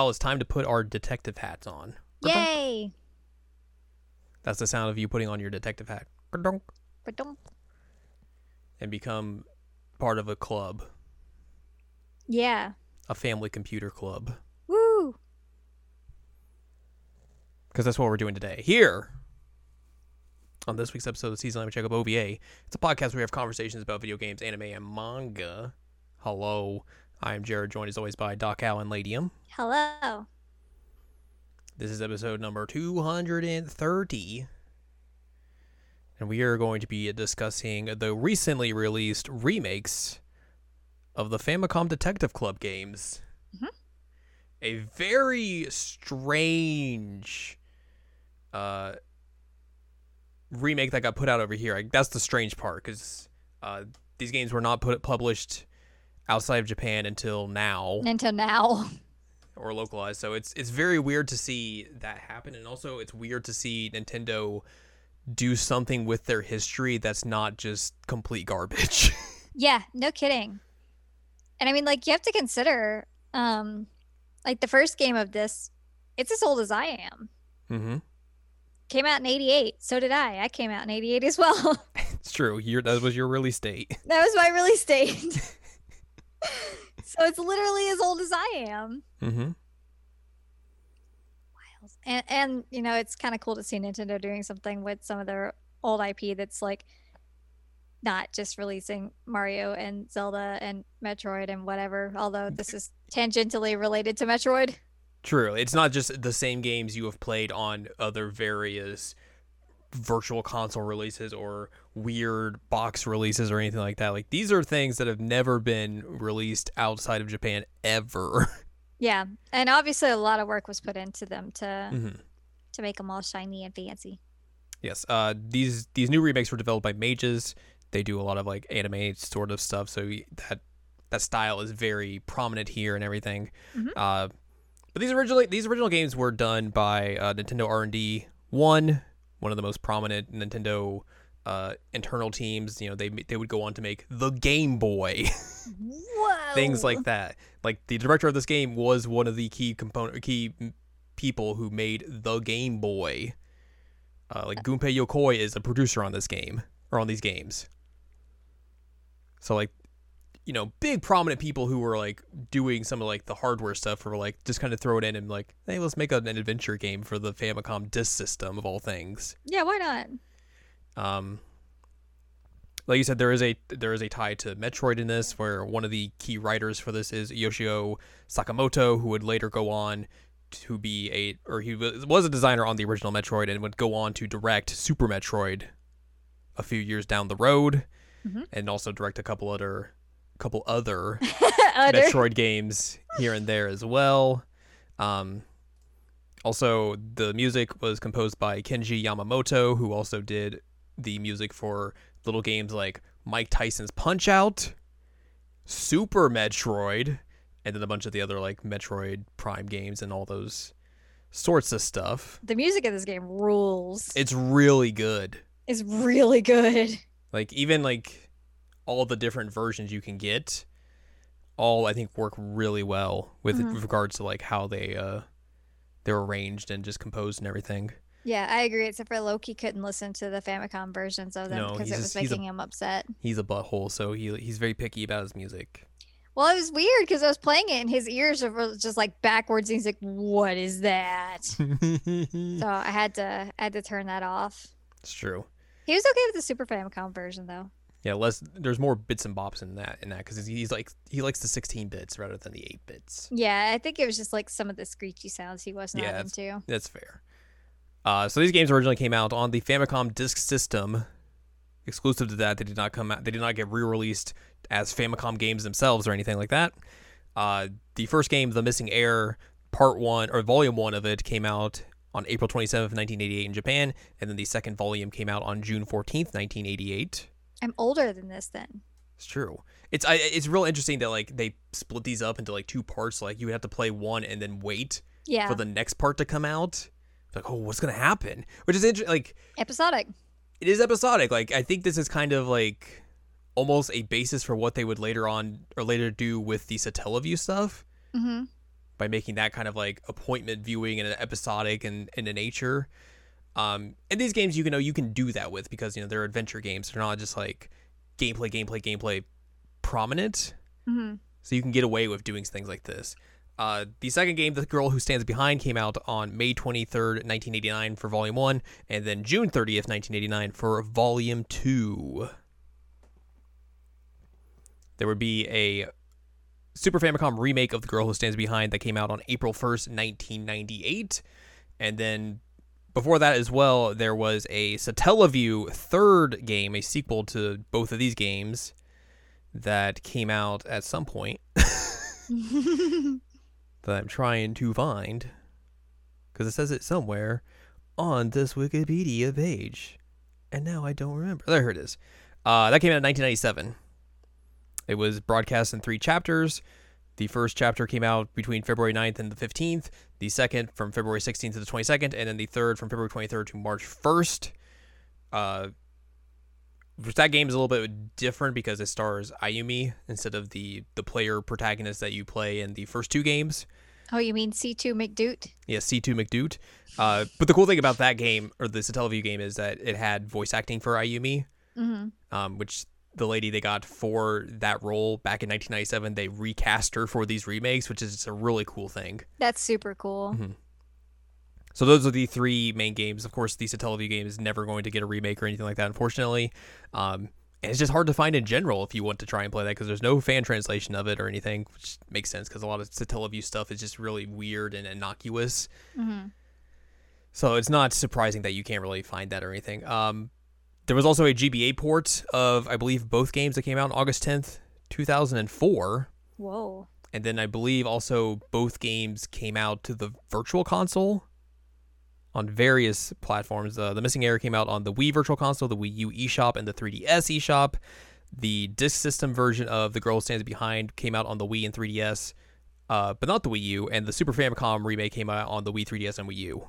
Al, it's time to put our detective hats on. Yay! That's the sound of you putting on your detective hat. And become part of a club, Yeah. a family computer club. Woo! Because that's what we're doing today. Here, on this week's episode of Season 11 Check Up OVA, it's a podcast where we have conversations about video games, anime, and manga. Hello, I am Jared, joined as always by Doc Allen Ladium. Hello. This is episode number 230. And we are going to be discussing the recently released remakes of the Famicom Detective Club games. Mhm. A very strange uh, remake that got put out over here. Like, that's the strange part because uh, these games were not put published outside of Japan until now Until now. or localized. So it's it's very weird to see that happen, and also it's weird to see Nintendo do something with their history that's not just complete garbage. Yeah, no kidding. And I mean, like, you have to consider, um, like, the first game of this, it's as old as I am. mm-hmm. Came out in 88. So did I. I came out in 88 as well. It's true. Your that was your release date. that was my release date. so it's literally as old as I am. Mm-hmm. And, and you know, it's kind of cool to see Nintendo doing something with some of their old IP that's like not just releasing Mario and Zelda and Metroid and whatever, although this is tangentially related to Metroid. True. It's not just the same games you have played on other various virtual console releases or weird box releases or anything like that. Like these are things that have never been released outside of Japan ever. Yeah, and obviously a lot of work was put into them to mm-hmm. to make them all shiny and fancy. Yes. Uh, these these new remakes were developed by Mages. They do a lot of like anime sort of stuff, so that that style is very prominent here and everything. Mhm. Uh, but these originally these original games were done by uh, Nintendo R and D one, one of the most prominent Nintendo uh, internal teams. You know, they they would go on to make the Game Boy. Things like that. Like the director of this game was one of the key component key people who made the Game Boy. Uh, like Gunpei Yokoi is a producer on this game or on these games. So like, you know, big prominent people who were like doing some of like the hardware stuff or like just kind of throw it in and like, hey, let's make an adventure game for the Famicom disk system of all things. Yeah, why not? Um, like you said, there is a there is a tie to Metroid in this, where one of the key writers for this is Yoshio Sakamoto, who would later go on to be a or he was a designer on the original Metroid and would go on to direct Super Metroid a few years down the road, Mhm. and also direct a couple other couple other Other- Metroid games here and there as well. Um, also, the music was composed by Kenji Yamamoto, who also did the music for little games like Mike Tyson's Punch Out, Super Metroid, and then a bunch of the other like Metroid Prime games and all those sorts of stuff. The music of this game rules. It's really good. It's really good. Like even like all the different versions you can get, all I think work really well with Mhm. regards to like how they uh they're arranged and just composed and everything. Yeah, I agree. Except for Loki couldn't listen to the Famicom versions of them because he's it was just- he's a- making him upset. He's a butthole, so he he's very picky about his music. Well, it was weird because I was playing it and his ears were just like backwards. And he's like, "What is that?" So I had to I had to turn that off. It's true. He was okay with the Super Famicom version though. Yeah, less. There's more bits and bops in that in that because he's like he likes the 16 bits rather than the 8 bits. Yeah, I think it was just like some of the screechy sounds he was not Yeah, it's- into. That's fair. Uh, so these games originally came out on the Famicom Disk System. Exclusive to that, they did not come out. They did not get re-released as Famicom games themselves or anything like that. Uh, the first game, The Missing Heir, Part One or Volume One of it, came out on April 27th, 1988 in Japan, and then the second volume came out on June 14th, 1988. I'm older than this then. It's true. It's I, it's real interesting that like they split these up into like two parts. Like you would have to play one and then wait Yeah. for the next part to come out. Like, oh, what's gonna happen? Which is interesting. Like Episodic. it is episodic. Like I think this is kind of like almost a basis for what they would later on or later do with the Satellaview stuff. Mm-hmm. by making that kind of like appointment viewing and an episodic and in a nature. Um, and these games you can know you can do that with because you know they're adventure games. They're not just like gameplay, gameplay, gameplay prominent. hmm So you can get away with doing things like this. Uh, the second game, The Girl Who Stands Behind, came out on May 23rd, 1989 for Volume 1, and then June 30th, 1989 for Volume 2. There would be a Super Famicom remake of The Girl Who Stands Behind that came out on April 1st, 1998. And then before that as well, there was a Satellaview third game, a sequel to both of these games that came out at some point that I'm trying to find because it says it somewhere on this Wikipedia page, and now I don't remember. There it is. Uh, that came out in 1997. It was broadcast in three chapters. The first chapter came out between February 9th and the 15th. The second from February 16th to the 22nd, and then the third from February 23rd to March 1st. Uh, which that game is a little bit different because it stars Ayumi instead of the the player protagonist that you play in the first two games. oh, you mean C2 McDoot? Yeah, C2 McDoot. Uh, but the cool thing about that game or the Satellaview game is that it had voice acting for Ayumi, hmm um, which the lady they got for that role back in 1997, they recast her for these remakes, which is a really cool thing. That's super cool. Mhm. So those are the three main games. Of course, the Satellaview game is never going to get a remake or anything like that, unfortunately. Um, and it's just hard to find in general if you want to try and play that because there's no fan translation of it or anything, which makes sense because a lot of Satellaview stuff is just really weird and innocuous. hmm So it's not surprising that you can't really find that or anything. Um, there was also a GBA port of, I believe, both games that came out on August 10th, 2004. Whoa. And then I believe also both games came out to the Virtual Console on various platforms. Uh, the Missing Heir came out on the Wii Virtual Console, the Wii U eShop, and the 3DS eShop. The disc system version of The Girl Who Stands Behind came out on the Wii and 3DS, uh, but not the Wii U. And the Super Famicom remake came out on the Wii 3DS and Wii U.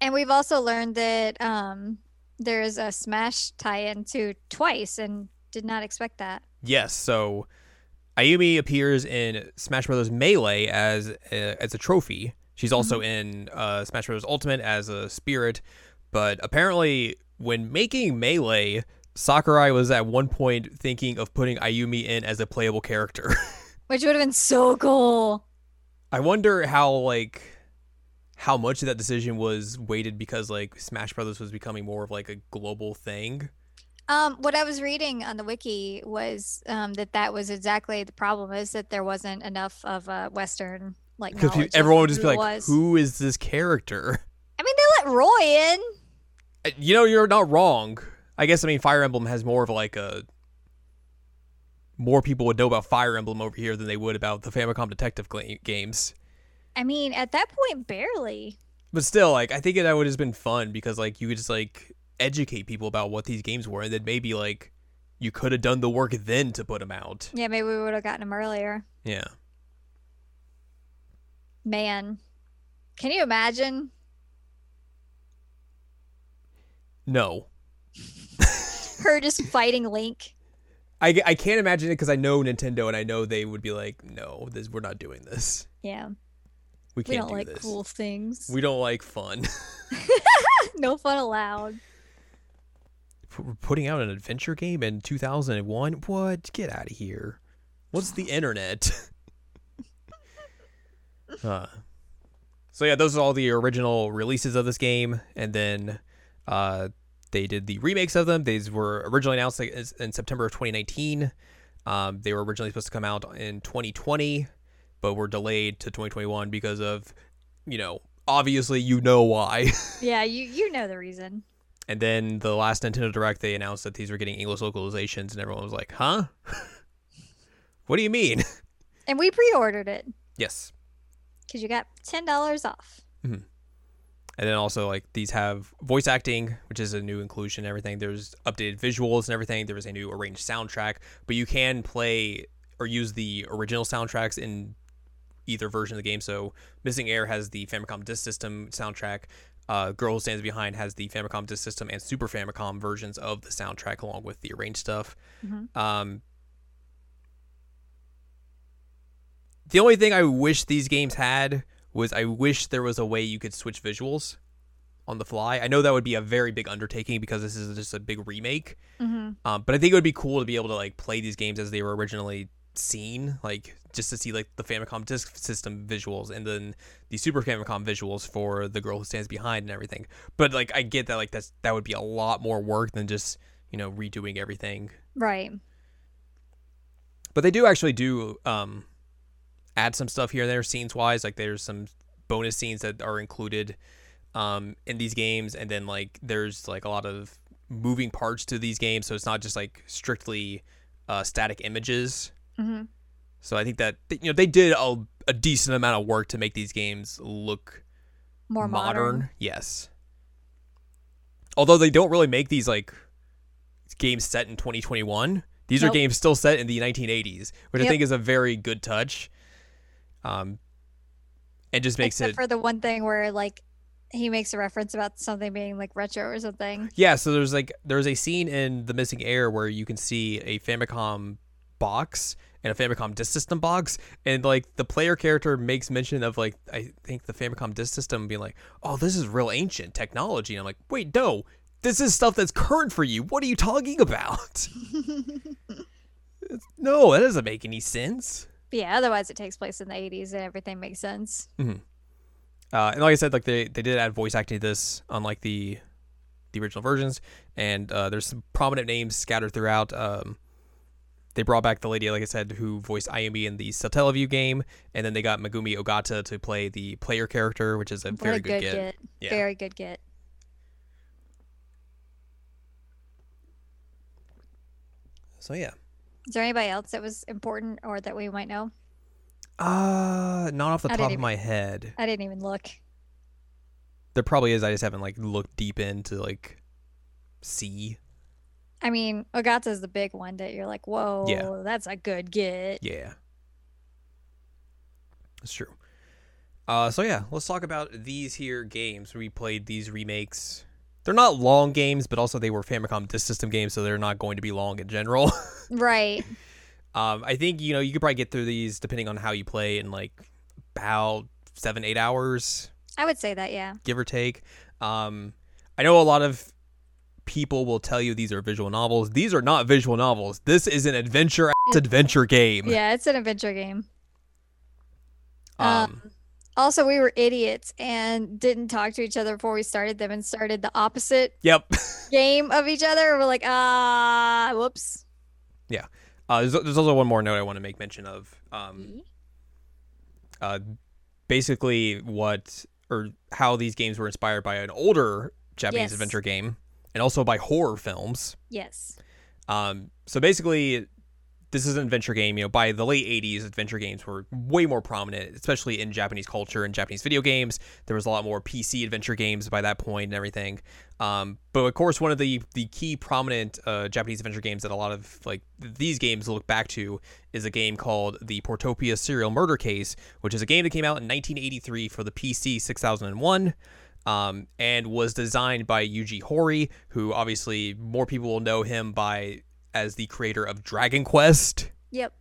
And we've also learned that um, there's a Smash tie-in to twice, and did not expect that. Yes, so Ayumi appears in Smash Bros. Melee as a, as a trophy. She's also in uh, Smash Bros. Ultimate as a spirit, but apparently when making Melee, Sakurai was at one point thinking of putting Ayumi in as a playable character. Which would have been so cool. I wonder how like how much of that decision was weighted because like Smash Brothers was becoming more of like a global thing. Um, what I was reading on the wiki was um, that that was exactly the problem is that there wasn't enough of a Western like Because everyone would just be like, was. "Who is this character?" I mean, they let Roy in. Uh, You know, you're not wrong. I guess I mean Fire Emblem has more of like a more people would know about Fire Emblem over here than they would about the Famicom Detective games. I mean, at that point, barely. But still, like I think that would have been fun because like you could just like educate people about what these games were, and then maybe like you could have done the work then to put them out. Yeah, maybe we would have gotten them earlier. Yeah. Man, can you imagine No. her just fighting Link? I, I can't imagine it because I know Nintendo and I know they would be like, no, this we're not doing this. Yeah, We we can't don't do like this. cool things. We don't like fun. no fun allowed. We're putting out an adventure game in 2001. What? Get out of here. What's the internet? uh, so yeah, those are all the original releases of this game, and then uh, they did the remakes of them. These were originally announced in September of 2019. Um, they were originally supposed to come out in 2020, but were delayed to 2021 because of, you know, obviously you know why. Yeah, you you know the reason. And then the last Nintendo Direct, they announced that these were getting English localizations, and everyone was like, "Huh? what do you mean?" And we pre-ordered it yes. because you got ten dollars off. Mm-hmm. And then also like these have voice acting, which is a new inclusion. and Everything there's updated visuals and everything. There is a new arranged soundtrack, but you can play or use the original soundtracks in either version of the game. So Missing Heir has the Famicom Disk System soundtrack. Uh, Girl Who Stands Behind has the Famicom Disk System and Super Famicom versions of the soundtrack, along with the arranged stuff. Mhm. Um, The only thing I wish these games had was I wish there was a way you could switch visuals on the fly. I know that would be a very big undertaking because this is just a big remake. hmm Um, but I think it would be cool to be able to like play these games as they were originally seen, like just to see like the Famicom Disk System visuals and then the Super Famicom visuals for the girl who stands behind and everything. But like I get that like that's that would be a lot more work than just you know redoing everything. Right. But they do actually do um, add some stuff here and there scenes wise. Like there's some bonus scenes that are included um, in these games, and then like there's like a lot of moving parts to these games, so it's not just like strictly uh, static images. Hmm So I think that you know they did a, a decent amount of work to make these games look More modern. Yes. Although they don't really make these like games set in 2021. These are games still set in the 1980s, which I think is a very good touch. Um, and just makes Except it for the one thing where like he makes a reference about something being like retro or something. yeah. So there's like there's a scene in The Missing Heir where you can see a Famicom box and a Famicom Disk System box, and like the player character makes mention of like I think the Famicom Disk System being like, oh, this is real ancient technology. And I'm like, wait, no, this is stuff that's current for you. What are you talking about? no, that doesn't make any sense. Yeah, otherwise it takes place in the 80s and everything makes sense. Uh, and like I said, like they, they did add voice acting to this, unlike the the original versions. And uh, there's some prominent names scattered throughout. Um, they brought back the lady, like I said, who voiced Ayumi in the Satellaview game, and then they got Megumi Ogata to play the player character, which is a What very a good, good get. get. Yeah. Very good get. So yeah, Is there anybody else that was important or that we might know? uh, not off the I top of even- my head. I didn't even look. There probably is. I just haven't like looked deep into like see. I mean, Ogata's the big one that you're like, whoa, yeah. that's a good get. Yeah. That's true. Uh, so yeah, let's talk about these here games. We played these remakes. They're not long games, but also they were Famicom Disk System games, so they're not going to be long in general. Right. um, I think you know you could probably get through these depending on how you play in like about seven, eight hours, I would say that, yeah. give or take. Um, I know a lot of people will tell you these are visual novels. These are not visual novels. This is an adventure adventure game. Yeah, it's an adventure game. Um, Um, Also, we were idiots and didn't talk to each other before we started them and started the opposite yep. game of each other. We're like, ah, whoops. Yeah. Uh, there's, there's also one more note I want to make mention of. Um, uh, basically, what or how these games were inspired by an older Japanese Yes. adventure game, and also by horror films. Yes. Um, so basically, this is an adventure game. You know, by the late '80s, adventure games were way more prominent, especially in Japanese culture and Japanese video games. There was a lot more PC adventure games by that point and everything. Um, but of course, one of the the key prominent uh, Japanese adventure games that a lot of like these games look back to is a game called the Portopia Serial Murder Case, which is a game that came out in 1983 for the PC 6001 um, and was designed by Yuji Horii, who obviously more people will know him by as the creator of Dragon Quest. Yep.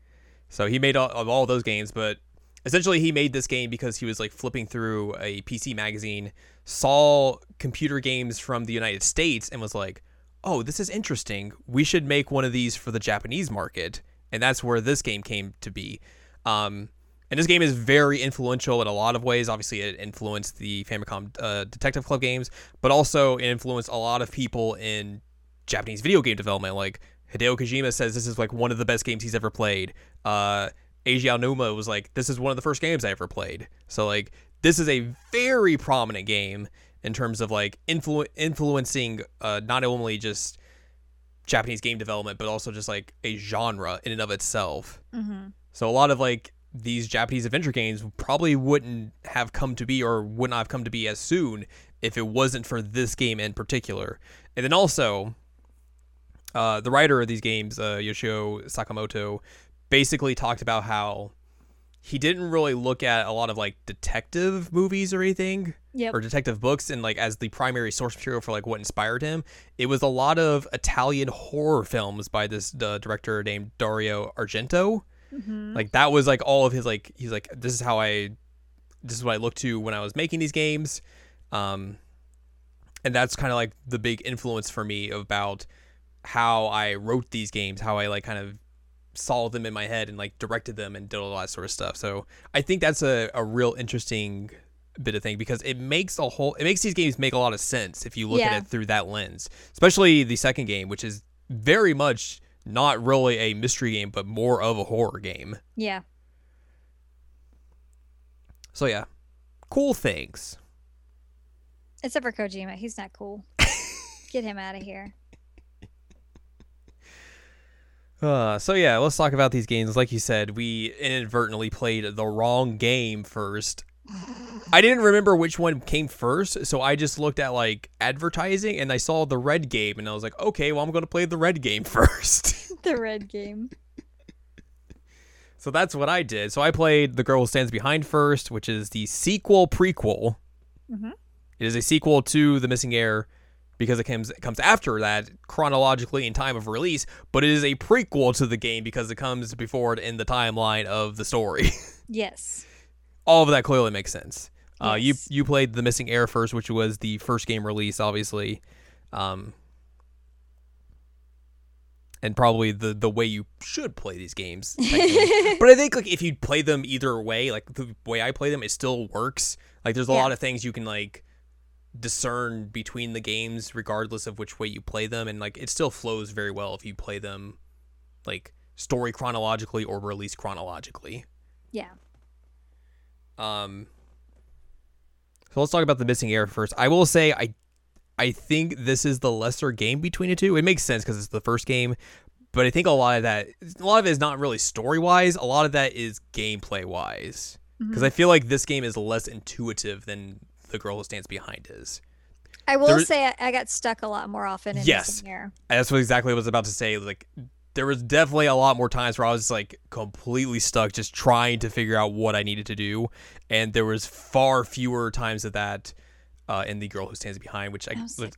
So he made all, of all those games, but essentially he made this game because he was like flipping through a PC magazine, saw computer games from the United States, and was like, "Oh, this is interesting. We should make one of these for the Japanese market." And that's where this game came to be. Um, and this game is very influential in a lot of ways. Obviously, it influenced the Famicom uh, Detective Club games, but also it influenced a lot of people in Japanese video game development. Like Hideo Kojima says, this is like one of the best games he's ever played. Uh, Eiji Aonuma was like, this is one of the first games I ever played. So like, this is a very prominent game in terms of like influ- influencing uh, not only just Japanese game development, but also just like a genre in and of itself. Mm-hmm. So a lot of like these Japanese adventure games probably wouldn't have come to be or would not have come to be as soon if it wasn't for this game in particular. And then also, uh, the writer of these games, uh, Yoshio Sakamoto, basically talked about how he didn't really look at a lot of like detective movies or anything Yep. or detective books and like as the primary source material for like what inspired him it was a lot of italian horror films by this uh, director named dario argento Mhm. Like that was like all of his like he's like this is how I this is what I looked to when I was making these games. Um and that's kind of like the big influence for me about how I wrote these games, how I like kind of saw them in my head and like directed them and did all that sort of stuff. So I think that's a, a real interesting bit of thing because it makes a whole it makes these games make a lot of sense if you look Yeah. at it through that lens. Especially the second game, which is very much not really a mystery game, but more of a horror game. yeah. So yeah, cool things. Except for Kojima, he's not cool. Get him out of here. Uh, so yeah, let's talk about these games. Like you said, we inadvertently played the wrong game first. I didn't remember which one came first, so I just looked at like advertising and I saw the red game and I was like, okay, well I'm gonna play the red game first. The red game. so that's what I did. So I played The Girl Who Stands Behind first, which is the sequel prequel. Mhm. It is a sequel to The Missing Heir because it comes it comes after that chronologically in time of release, but it is a prequel to the game because it comes before it in the timeline of the story. Yes. All of that clearly makes sense. Uh, you you played The Missing Heir first, which was the first game release, obviously, um, and probably the the way you should play these games. but I think like if you play them either way, like the way I play them, it still works. Like there's a Yeah. lot of things you can like discern between the games regardless of which way you play them and like it still flows very well if you play them like story chronologically or release chronologically. Yeah. Um So let's talk about the missing heir first. I will say I I think this is the lesser game between the two. It makes sense because it's the first game, but I think a lot of that a lot of it is not really story wise. A lot of that is gameplay wise. Because I feel like this game is less intuitive than the girl who stands behind is. I will There- say I, I got stuck a lot more often in Yes. Missing Heir. That's what exactly I was about to say. Like there was definitely a lot more times where I was like completely stuck just trying to figure out what I needed to do. And there was far fewer times of that uh, in the girl who stands behind, which I, I was like,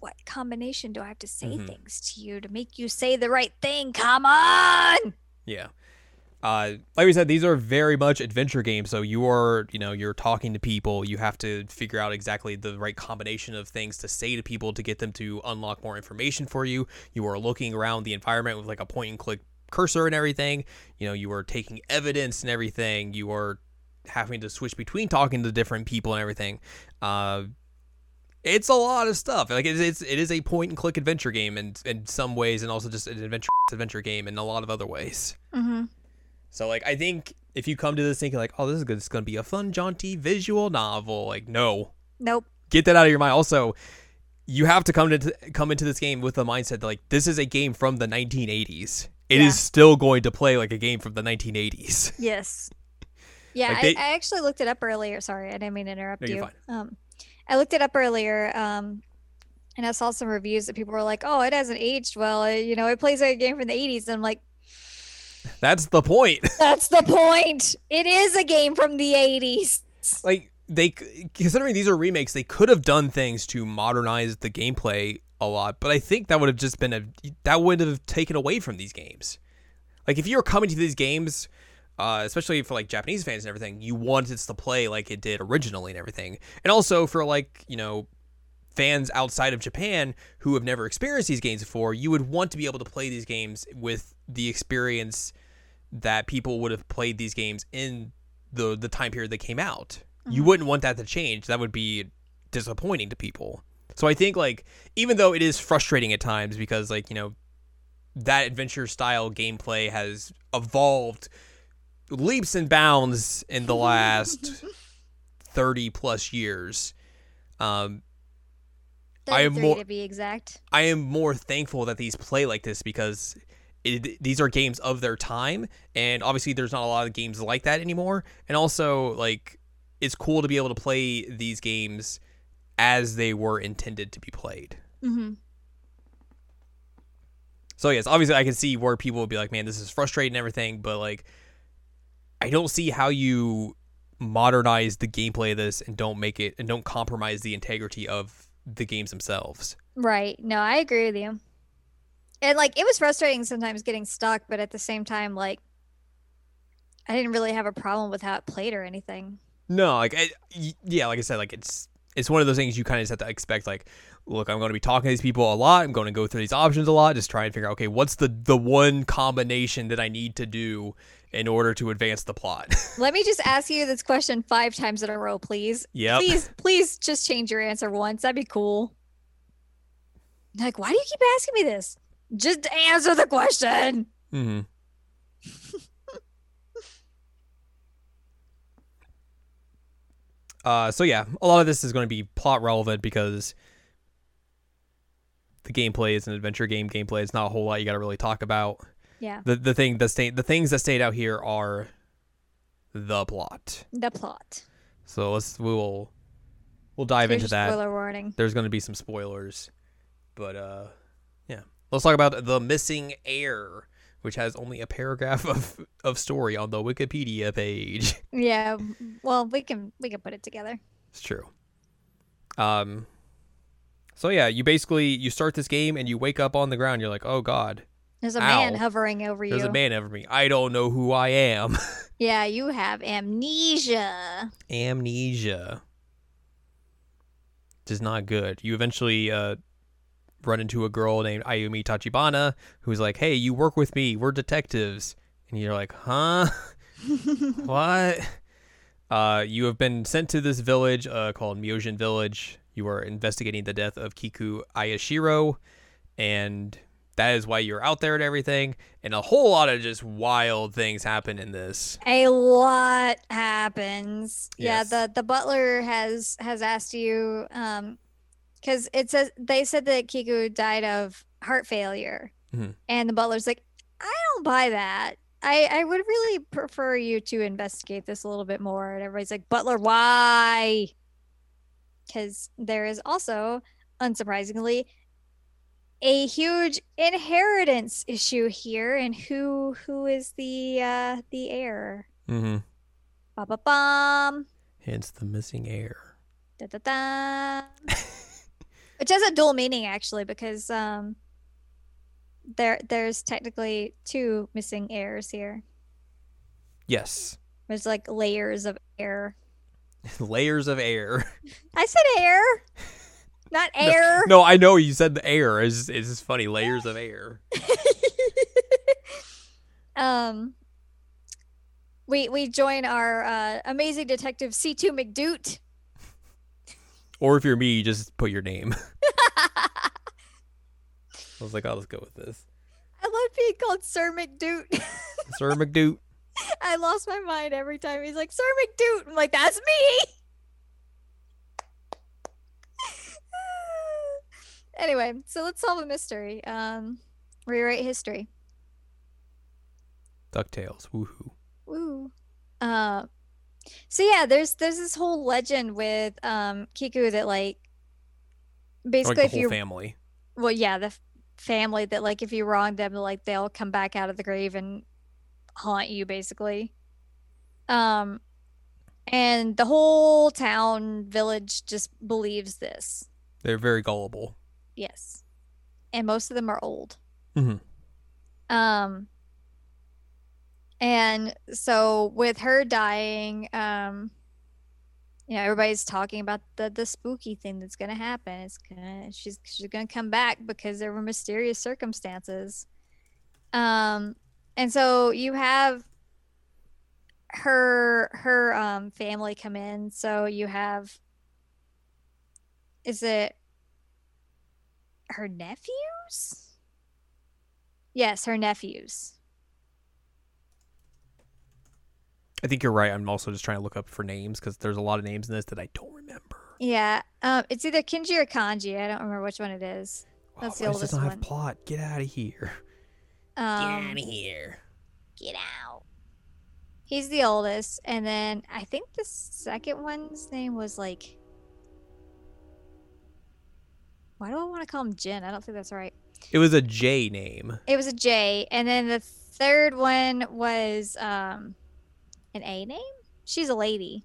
what combination do I have to say Mhm. things to you to make you say the right thing? Come on. Yeah. Uh, like we said, these are very much adventure games. So you are, you know, you're talking to people. You have to figure out exactly the right combination of things to say to people to get them to unlock more information for you. You are looking around the environment with like a point and click cursor and everything. You know, you are taking evidence and everything. You are having to switch between talking to different people and everything. Uh, it's a lot of stuff. Like it's, it's it is a point and click adventure game in in some ways, and also just an adventure adventure game in a lot of other ways. Mm-hmm. So like I think if you come to this thinking like, oh, this is good, it's gonna be a fun, jaunty visual novel, like no, Nope. get that out of your mind. Also, you have to come into come into this game with the mindset that like this is a game from the 1980s. It is Yeah. still going to play like a game from the 1980s. Yes. Yeah, Like they- I, I actually looked it up earlier. Sorry, I didn't mean to interrupt No, fine. Um, I looked it up earlier, um, and I saw some reviews that people were like, "Oh, it hasn't aged well. It, you know, it plays like a game from the '80s." And I'm like, That's the point. "That's the point. It is a game from the '80s." like they considering these are remakes, they could have done things to modernize the gameplay a lot, but I think that would have just been a that would have taken away from these games. Like if you're coming to these games, uh, especially for like Japanese fans and everything, you want it to play like it did originally and everything, and also for like you know fans outside of Japan who have never experienced these games before, you would want to be able to play these games with the experience that people would have played these games in the the time period they came out. You Mhm. wouldn't want that to change. That would be disappointing to people. So I think like even though it is frustrating at times because like, you know, that adventure style gameplay has evolved leaps and bounds in the last 30 plus years. Um I am more- to be exact. I am more thankful that these play like this because it, these are games of their time, and obviously there's not a lot of games like that anymore. And also, like, it's cool to be able to play these games as they were intended to be played. Mm-hmm. So yes, obviously I can see where people would be like, "Man, this is frustrating and everything," but like, I don't see how you modernize the gameplay of this and don't make it and don't compromise the integrity of the games themselves. Right. No, I agree with you. And like it was frustrating sometimes getting stuck, but at the same time, like I didn't really have a problem with how it played or anything. No, like I, yeah, like I said, like it's it's one of those things you kind of just have to expect. Like, look, I'm going to be talking to these people a lot. I'm going to go through these options a lot. Just try and figure out, okay, what's the the one combination that I need to do in order to advance the plot. Let me just ask you this question five times in a row, please. Yeah. Please, please just change your answer once. That'd be cool. Like, why do you keep asking me this? Just answer the question. hmm uh, so yeah, a lot of this is going to be plot relevant because the gameplay is an adventure game. Gameplay is not a whole lot you got to really talk about. Yeah. The the thing that stay the things that stayed out here are the plot. The plot. So let's we will we'll dive into that. Spoiler warning. There's going to be some spoilers, but uh, yeah. Let's talk about the missing heir, which has only a paragraph of of story on the Wikipedia page. Yeah. Well, we can we can put it together. It's true. Um. So yeah, you basically you start this game and you wake up on the ground. You're like, oh god, There's a man hovering over you. there's a man over me. I don't know who I am. Yeah, you have amnesia. Amnesia. Which is not good. You eventually uh, run into a girl named Ayumi Tachibana who's like, "Hey, you work with me. We're detectives." And you're like, "Huh? what?" Uh, you have been sent to this village uh, called Myojin Village. You are investigating the death of Kiku Ayashiro, and that is why you're out there and everything. And a whole lot of just wild things happen in this. A lot happens. Yes. Yeah, the the butler has has asked you um cuz it says they said that Kiku died of heart failure. Mhm. And the butler's like, "I don't buy that. I I would really prefer you to investigate this a little bit more." And everybody's like, "Butler, why?" Cuz there is also unsurprisingly a huge inheritance issue here and who who is the uh the heir Mm-hmm. ba ba bum Hence the missing heir. da da da which has a dual meaning actually because um there there's technically two missing heirs here Yes. there's like layers of air Layers of air. i said air not air No, I know you said the air. It's just, it's just funny. Layers of air. um we we join our uh, amazing detective c2 mcdoot Or if you're me, you just put your name. I was like, oh, let's go with this. I love being called Sir McDoot. Sir McDoot. I lost my mind every time he's like, Sir McDoot. I'm like, that's me. Anyway, so let's solve a mystery. Um, rewrite history. DuckTales. Woohoo. Woo. Uh, so yeah, there's there's this whole legend with um Kiku that like basically Like if whole you family. well yeah the f- family that like if you wrong them like they'll come back out of the grave and haunt you basically um and the whole town village just believes this They're very gullible. Yes. And most of them are old. Mhm. um and so with her dying um you know everybody's talking about the the spooky thing that's gonna happen. It's gonna she's she's gonna come back because there were mysterious circumstances. Um and so you have her her um family come in. So you have is it her nephews yes her nephews I think you're right. I'm also just trying to look up for names because there's a lot of names in this that I don't remember. Yeah, um, it's either Kinji or Kanji. I don't remember which one it is. That's the does this oldest not have plot? Get out of here. Um, of here. get out. He's the oldest, and then I think the second one's name was like. Why do I want to call him Jin? I don't think that's right. It was a J name. It was a J, and then the third one was um, an A name. She's a lady.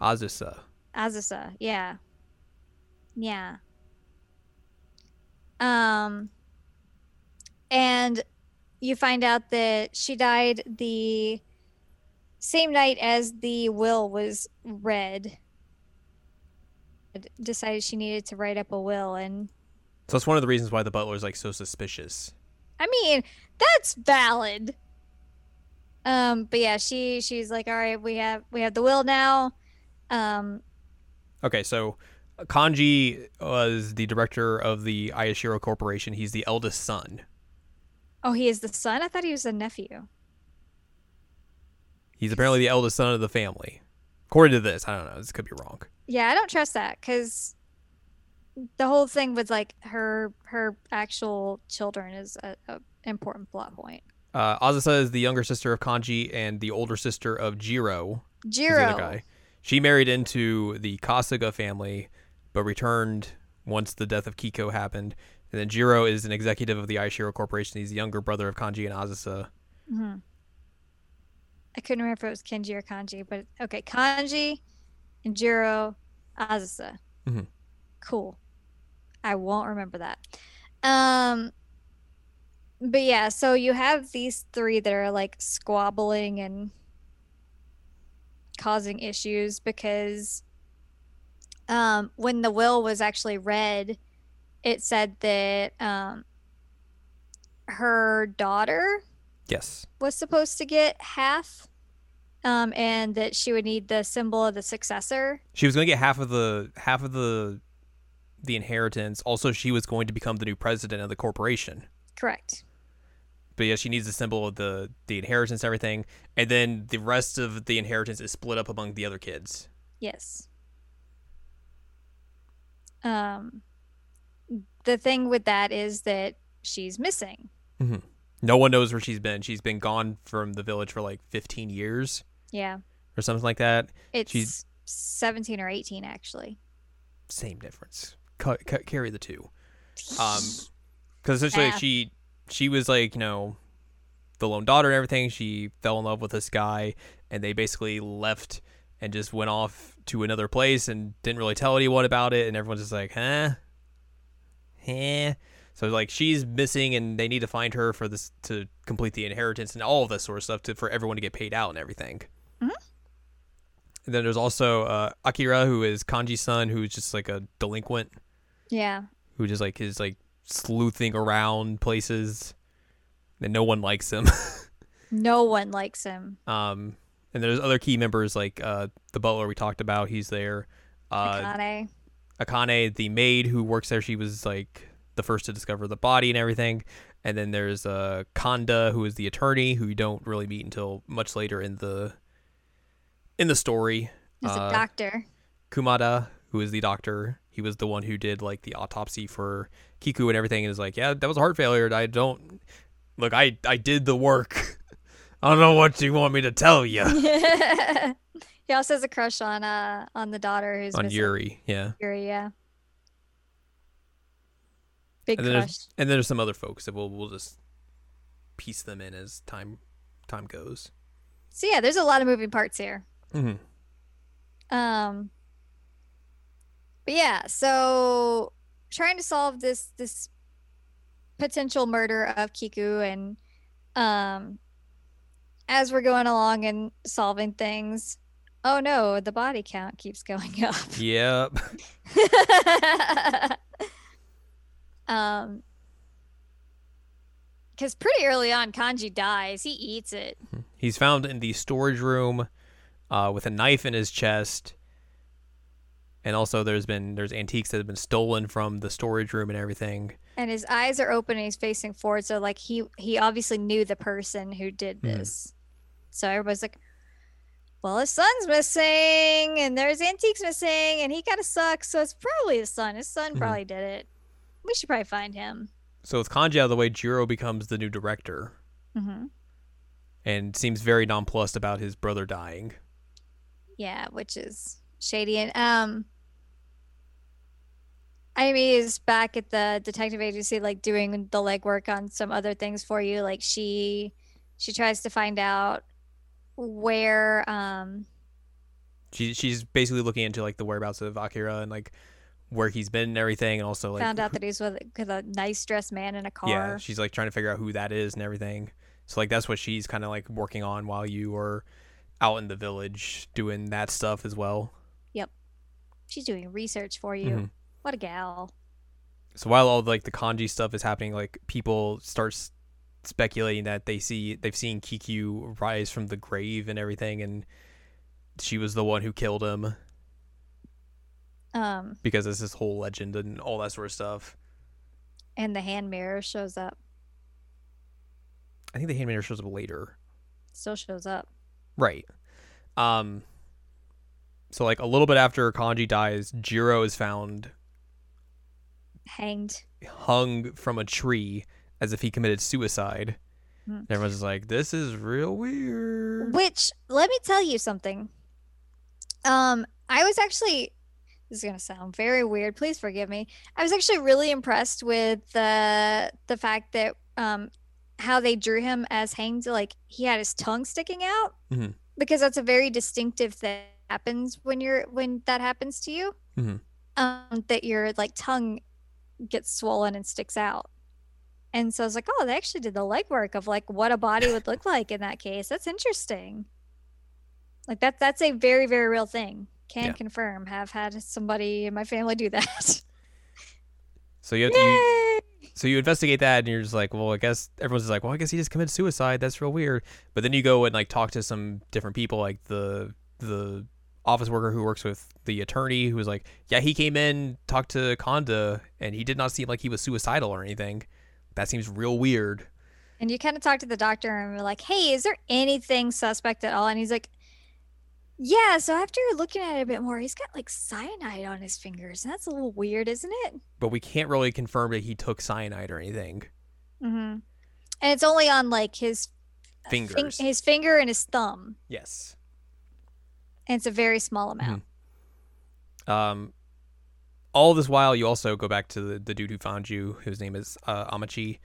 Azusa. Azusa, yeah. Yeah. Um and you find out that she died the same night as the will was read, decided she needed to write up a will, and So that's one of the reasons why the butler's like so suspicious. I mean that's valid. Um, but yeah, she she's like, all right, we have we have the will now. Um, Okay, so Kanji was the director of the Ayashiro Corporation. He's the eldest son. oh, he is the son. I thought he was a nephew. He's apparently the eldest son of the family. According to this, I don't know. This could be wrong. Yeah, I don't trust that because the whole thing with like her her actual children is a, a important plot point. Uh, Azusa is the younger sister of Kanji and the older sister of Jiro. Jiro. She married into the Kasuga family, but returned once the death of Kiku happened. And then Jiro is an executive of the Ayashiro Corporation. He's the younger brother of Kanji and Azusa. hmm I couldn't remember if it was Kenji or Kanji, but okay, Kanji and Jiro Azusa. Mhm. Cool. I won't remember that. Um, but yeah, so you have these three that are like squabbling and causing issues because um, when the will was actually read, it said that um, her daughter Yes. was supposed to get half um, and that she would need the symbol of the successor. She was going to get half of the half of the the inheritance. Also, she was going to become the new president of the corporation. Correct. But yeah, she needs the symbol of the the inheritance and everything. And then the rest of the inheritance is split up among the other kids. Yes. Um, the thing with that is that she's missing. No one knows where she's been. She's been gone from the village for like 15 years Yeah. or something like that. It's She's- 17 or 18, actually. Same difference. Carry the two. Um, because essentially Yeah. she she was like you know the lone daughter and everything. She fell in love with this guy, and they basically left and just went off to another place and didn't really tell anyone about it. And everyone's just like, huh, huh. So like she's missing, and they need to find her for this to complete the inheritance and all of this sort of stuff to for everyone to get paid out and everything. And then there's also uh, Akira, who is Kanji's son, who's just like a delinquent yeah. who just like is like sleuthing around places and no one likes him. No one likes him. um and there's other key members like uh the butler we talked about, he's there. Uh Akane. Akane, the maid who works there, she was like the first to discover the body and everything. And then there's uh Kanda who is the attorney who you don't really meet until much later in the in the story. He's uh, a doctor. Kumada, who is the doctor, he was the one who did like the autopsy for Kiku and everything, and is like, yeah, that was a heart failure. I don't look. I I did the work. I don't know what you want me to tell you he also has a crush on uh on the daughter who's on missing. Yuri. Yeah, Yuri, yeah. Big and then crush. there's and then there's some other folks that we'll we'll just piece them in as time time goes. So yeah, there's a lot of moving parts here. Mm-hmm. Um But yeah, so trying to solve this this potential murder of Kiku and um as we're going along and solving things, oh no, the body count keeps going up. Yep. um because pretty early on kanji dies he eats it He's found in the storage room uh, with a knife in his chest. And also there's been there's antiques that have been stolen from the storage room and everything. and his eyes are open and he's facing forward so like he he obviously knew the person who did Mhm. this so everybody's like well his son's missing and there's antiques missing and he kind of sucks so it's probably his son his son Mhm. probably did it we should probably find him So with Kanji out of the way, Jiro becomes the new director hmm and seems very nonplussed about his brother dying. Yeah, which is shady. And um Amy is back at the detective agency, like doing the legwork on some other things for you. Like she she tries to find out where um She she's basically looking into like the whereabouts of Akira and like where he's been and everything, and also like found out that he's with, with a nice dressed man in a car. yeah, she's like trying to figure out who that is and everything. So like that's what she's kind of like working on while you are out in the village doing that stuff as well. Yep. She's doing research for you. Mhm. What a gal. So while all like the kanji stuff is happening, like people start s- speculating that they see they've seen Kiku rise from the grave and everything, and she was the one who killed him Um, because it's this whole legend and all that sort of stuff. and the hand mirror shows up. I think the hand mirror shows up later. Still shows up. Right. Um so like a little bit after Kanji dies, Jiro is found Hanged. hung from a tree as if he committed suicide. And everyone's just like, This is real weird. Which let me tell you something. Um, I was actually this is gonna sound very weird. Please forgive me. I was actually really impressed with the the fact that um how they drew him as hanged, like he had his tongue sticking out, Mhm. because that's a very distinctive thing that happens when you're when that happens to you. Mhm. Um, that your like tongue gets swollen and sticks out. And so I was like, oh, they actually did the legwork of like what a body would look like in that case. That's interesting. Like that that's a very, very real thing. Can Yeah. confirm. Have had somebody in my family do that. So you have to Yay! So you investigate that and you're just like, well, I guess everyone's just like, well, I guess he just committed suicide. That's real weird. But then you go and like talk to some different people, like the the office worker who works with the attorney, who was like, yeah, he came in, talked to Konda, and he did not seem like he was suicidal or anything. That seems real weird. And you kind of talk to the doctor and we're like, hey, is there anything suspect at all? And he's like, yeah, so after looking at it a bit more, he's got like cyanide on his fingers. And that's a little weird, isn't it? But we can't really confirm that he took cyanide or anything. Mm-hmm. And it's only on like his fing- Fingers. his finger and his thumb. Yes. And it's a very small amount. Um, all this while, you also go back to the, the dude who found you, whose name is uh, Amachi.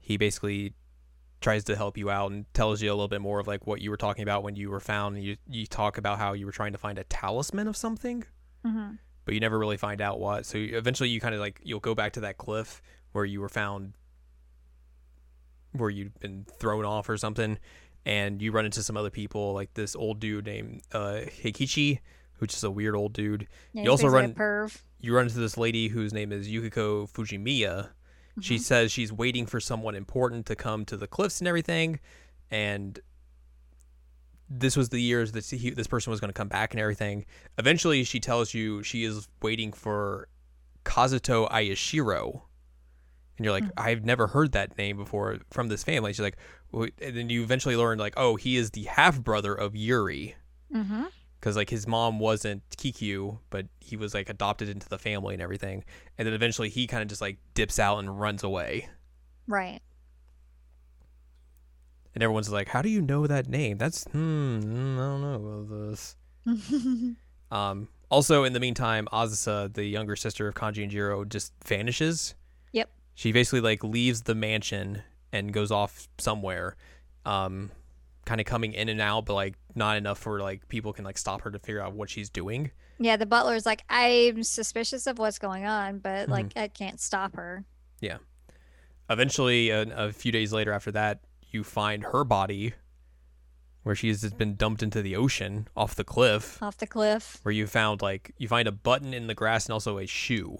He basically tries to help you out and tells you a little bit more of like what you were talking about when you were found. You you talk about how you were trying to find a talisman of something, Mm-hmm. but you never really find out what. So you, eventually, you kind of like you'll go back to that cliff where you were found, where you'd been thrown off or something, and you run into some other people like this old dude named uh, Heikichi, who's just a weird old dude Yeah, You also run- perv. you run into this lady whose name is Yukiko Fujimiya. She Mhm. says she's waiting for someone important to come to the cliffs and everything, and this was the years that he, this person was going to come back and everything. Eventually, she tells you she is waiting for Kazuto Ayashiro, and you're like, Mhm. I've never heard that name before from this family. She's like, and then you eventually learn like, oh, he is the half brother of Yuri Mm-hmm. Because like his mom wasn't Kiku, but he was like adopted into the family and everything. And then eventually he kind of just like dips out and runs away. Right. And everyone's like, "How do you know that name? That's hmm, mm, I don't know about this." Um, also, in the meantime, Azusa, the younger sister of Kanji and Jiro, just vanishes. Yep. She basically like leaves the mansion and goes off somewhere, um, kind of coming in and out, but like not enough for like people can like stop her to figure out what she's doing. yeah, the butler's like, I'm suspicious of what's going on, but Mm-hmm. like I can't stop her. Yeah. Eventually, a, a few days later after that, you find her body where she has just been dumped into the ocean off the cliff. Off the cliff. Where you found like you find a button in the grass and also a shoe.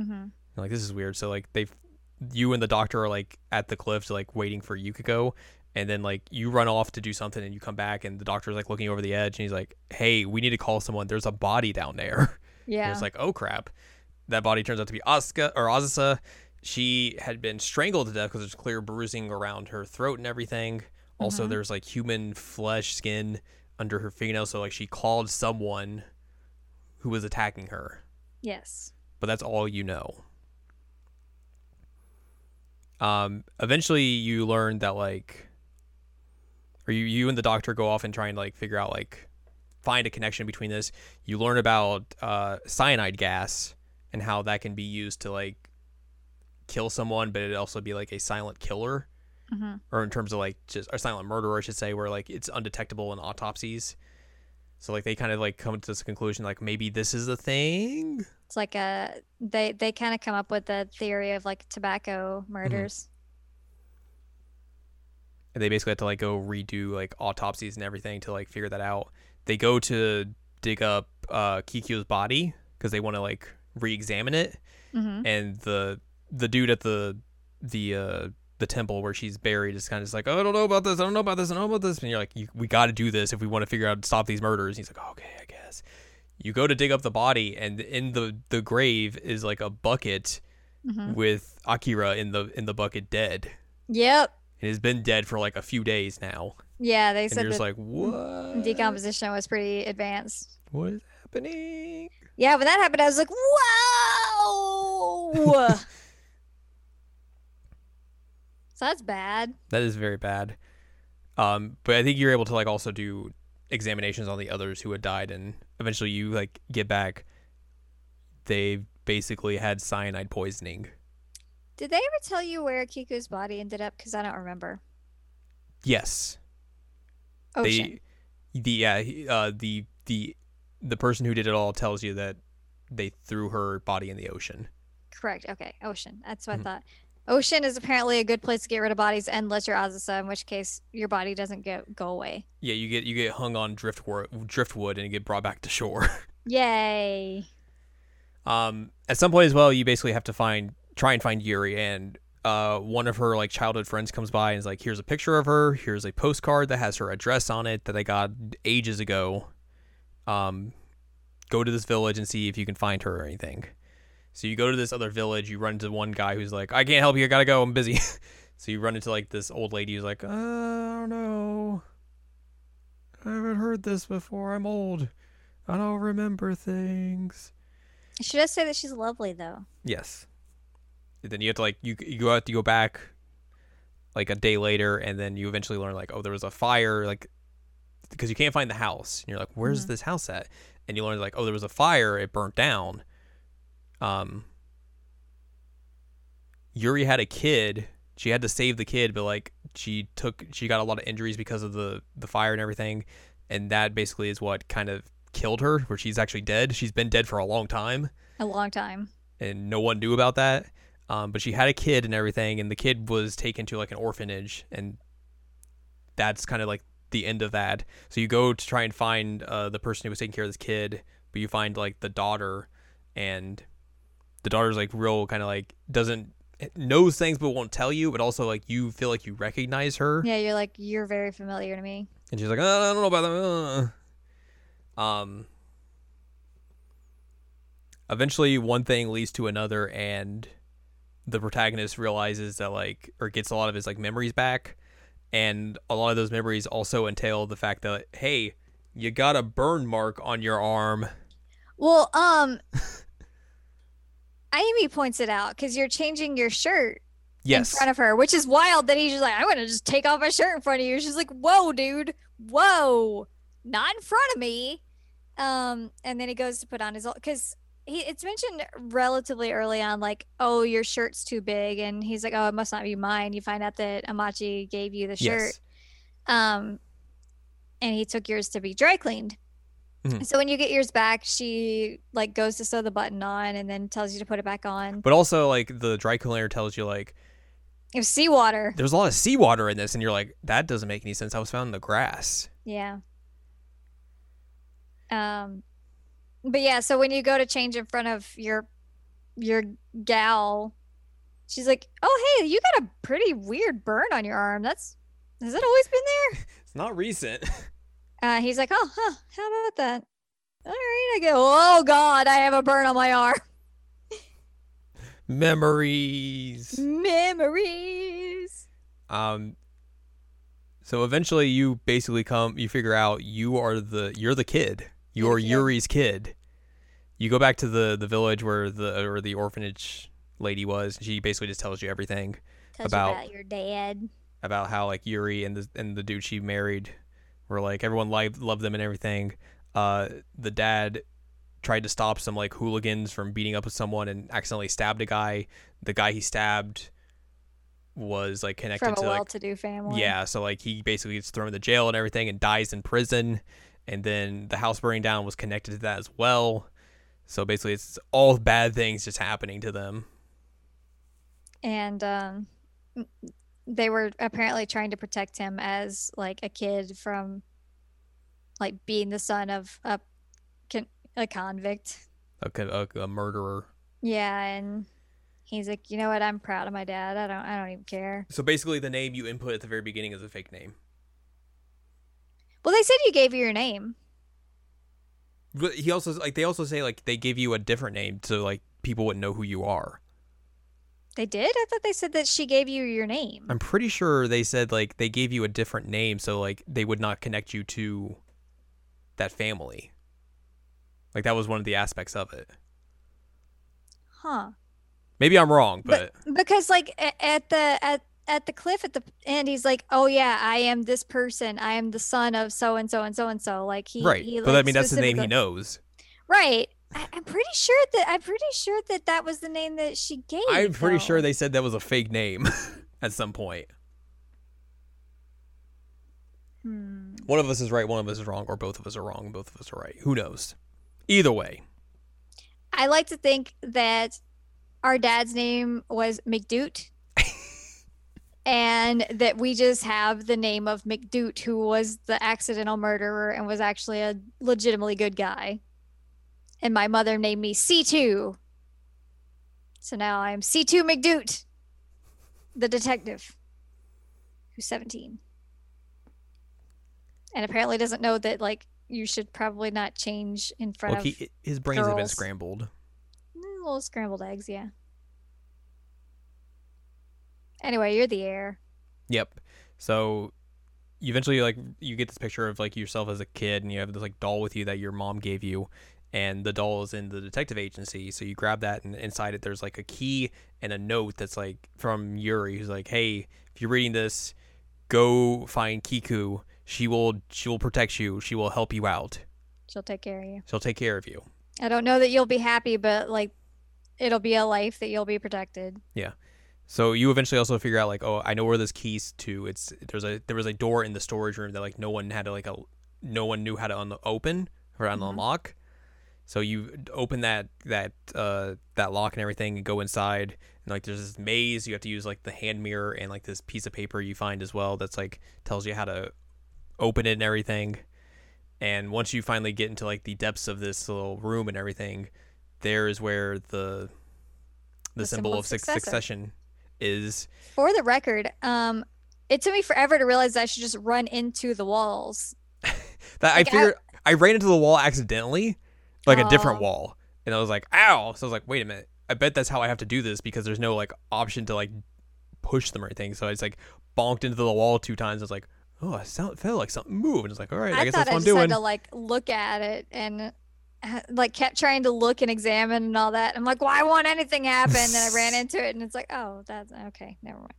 Mm-hmm. Like this is weird. So like they've, you and the doctor are like at the cliff, like waiting for Yukiko, and then like you run off to do something and you come back and the doctor's like looking over the edge and he's like, "Hey, we need to call someone. There's a body down there." And Yeah. it's like, oh crap. That body turns out to be Asuka or Azusa. She had been strangled to death because there's clear bruising around her throat and everything. Also, Mhm. there's like human flesh skin under her fingernails. So like she called someone who was attacking her. yes. But that's all you know. Um, eventually you learn that like or you, you and the doctor go off and try and like figure out like find a connection between this. You learn about uh, cyanide gas and how that can be used to like kill someone, but it also be like a silent killer, Mm-hmm. or in terms of like just a silent murderer, I should say, where like it's undetectable in autopsies. So like they kind of like come to this conclusion like maybe this is a thing. It's like a they they kind of come up with the theory of like tobacco Mm-hmm. murders. And they basically have to like go redo like autopsies and everything to like figure that out. They go to dig up uh, Kiku's body because they want to like re-examine it, hmm and the the dude at the the uh the temple where she's buried is kind of just like, oh, I don't know about this, I don't know about this, I don't know about this, and you're like, you, we got to do this if we want to figure out to stop these murders. And he's like, okay, I guess. You go to dig up the body, and in the the grave is like a bucket hmm with Akira in the in the bucket dead. Yep. It has been dead for like a few days now, Yeah, they and said you're just like, what? decomposition was pretty advanced. What is happening? Yeah, when that happened, I was like, "Whoa!" so that's bad. That is very bad. Um, but I think you're able to like also do examinations on the others who had died, and eventually you like get back. They basically had cyanide poisoning. Did they ever tell you where Kiku's body ended up? Because I don't remember. Yes, Ocean. they, the yeah, he- uh, the the the person who did it all tells you that they threw her body in the ocean. Correct. Okay, ocean. That's what Mhm. I thought. Ocean is apparently a good place to get rid of bodies, unless you're Azusa, in which case your body doesn't get go away. Yeah, you get you get hung on driftwood, driftwood, and you get brought back to shore. Yay! Um, at some point as well, you basically have to find try and find Yuri, and uh, one of her like childhood friends comes by and is like, "Here's a picture of her. Here's a postcard that has her address on it that I got ages ago. Um, go to this village and see if you can find her or anything." So you go to this other village. You run into one guy who's like, "I can't help you. I gotta go. I'm busy." so you run into like this old lady who's like, uh, "I don't know. I haven't heard this before. I'm old. I don't remember things." She does say that she's lovely though? Yes. Then you have to like you you have to go back like a day later, and then you eventually learn like oh there was a fire like because you can't find the house. And you're like where's Mhm. this house at? And you learn like oh there was a fire, it burnt down. Um. Yuri had a kid. She had to save the kid, but like she took she got a lot of injuries because of the the fire and everything, and that basically is what kind of killed her. Where she's actually dead. She's been dead for a long time A long time. and no one knew about that. Um, but she had a kid and everything, and the kid was taken to like an orphanage, and that's kind of like the end of that. So you go to try and find uh, the person who was taking care of this kid, but you find like the daughter, and the daughter's like real kind of like doesn't knows things but won't tell you, but also like you feel like you recognize her, Yeah, you're like you're very familiar to me. and she's like, oh, I don't know about that. uh." Um. Eventually, one thing leads to another, and the protagonist realizes that like, or gets a lot of his like memories back, and a lot of those memories also entail the fact that hey, you got a burn mark on your arm. Well, um, Amy points it out because you're changing your shirt Yes. in front of her, which is wild that he's just like, I'm gonna just take off my shirt in front of you. She's like, Whoa, dude, whoa, not in front of me. Um, and then he goes to put on his because he it's mentioned relatively early on, like, oh, your shirt's too big, and he's like, oh, it must not be mine. You find out that Amachi gave you the shirt. yes. um and he took yours to be dry cleaned Mhm. so when you get yours back she like goes to sew the button on and then tells you to put it back on But also like the dry cleaner tells you like it was seawater there's a lot of seawater in this, and you're like that doesn't make any sense. I was found in the grass. yeah um but yeah so when you go to change in front of your your gal she's like oh hey you got a pretty weird burn on your arm that's has it always been there It's not recent. uh he's like oh huh how about that all right i go oh god i have a burn on my arm Memories. memories Um. So eventually, you basically come. You figure out you are the you're the kid. You You're kid. Yuri's kid. You go back to the the village where the or the orphanage lady was. She basically just tells you everything Tells About- you about your dad about how like Yuri and the and the dude she married were like everyone loved loved them and everything. Uh, the dad tried to stop some like hooligans from beating up with someone and accidentally stabbed a guy. The guy he stabbed was like connected from a to like well-to-do family Yeah, so like he basically gets thrown in the jail and everything and dies in prison. And then the house burning down was connected to that as well. So basically, it's all bad things just happening to them. and um they were apparently trying to protect him as like a kid from like being the son of a con- a convict. A, co- a, a murderer. Yeah, and he's like, you know what? I'm proud of my dad. I don't. I don't even care. So basically, the name you input at the very beginning is a fake name. Well, they said you gave you your name. But he also like they also say like they gave you a different name so like people wouldn't know who you are. They did. I thought they said that she gave you your name. I'm pretty sure they said like they gave you a different name so like they would not connect you to that family. Like that was one of the aspects of it. Huh. Maybe I'm wrong, but, But because like at the at at the cliff at the end, he's like, "Oh yeah, I am this person. I am the son of so and so and so and so." Like he, right. He, but I mean that's the name he knows. Right. I, I'm pretty sure that I'm pretty sure that that was the name that she gave. I'm pretty sure they said that was a fake name at some point. Hmm. One of us is right, one of us is wrong, or both of us are wrong, both of us are right. Who knows? Either way, I like to think that our dad's name was McDoot. And that we just have the name of McDoot, who was the accidental murderer and was actually a legitimately good guy. And my mother named me C2. So now I'm C2 McDoot, the detective, who's 17. And apparently doesn't know that, like, you should probably not change in front well, of he, his brains have been scrambled. Mm, little scrambled eggs, yeah. Anyway, you're the heir. Yep. So you eventually like you get this picture of like yourself as a kid and you have this like doll with you that your mom gave you and the doll is in the detective agency so you grab that and inside it there's like a key and a note that's like from Yuri who's like hey if you're reading this go find Kiku she will she will protect you she will help you out She'll take care of you. she'll take care of you I don't know that you'll be happy, but like, it'll be a life that you'll be protected. So you eventually also figure out like, oh, I know where this keys to. It's there's a there was a door in the storage room that like no one had to like a no one knew how to un- open or Mhm. unlock. So you open that that uh that lock and everything and go inside and like there's this maze you have to use like the hand mirror and like this piece of paper you find as well that's like tells you how to open it and everything. And once you finally get into like the depths of this little room and everything, there is where the the, symbol, of suc- successor. succession is For the record, um, it took me forever to realize I should just run into the walls. that Like, I I- figured I, ran into the wall accidentally, like a different Oh. wall, and I was like, "Ow!" So I was like, "Wait a minute, I bet that's how I have to do this because there's no like option to like push them or anything." So I just like bonked into the wall two times. I was like, "Oh, I sound, felt like something moved." And it's like, "All right, I, I, guess that's what I'm just doing." had to like look at it and like kept trying to look and examine and all that. I'm like, why won't anything happen? And I ran into it and it's like, oh, that's okay. Never mind.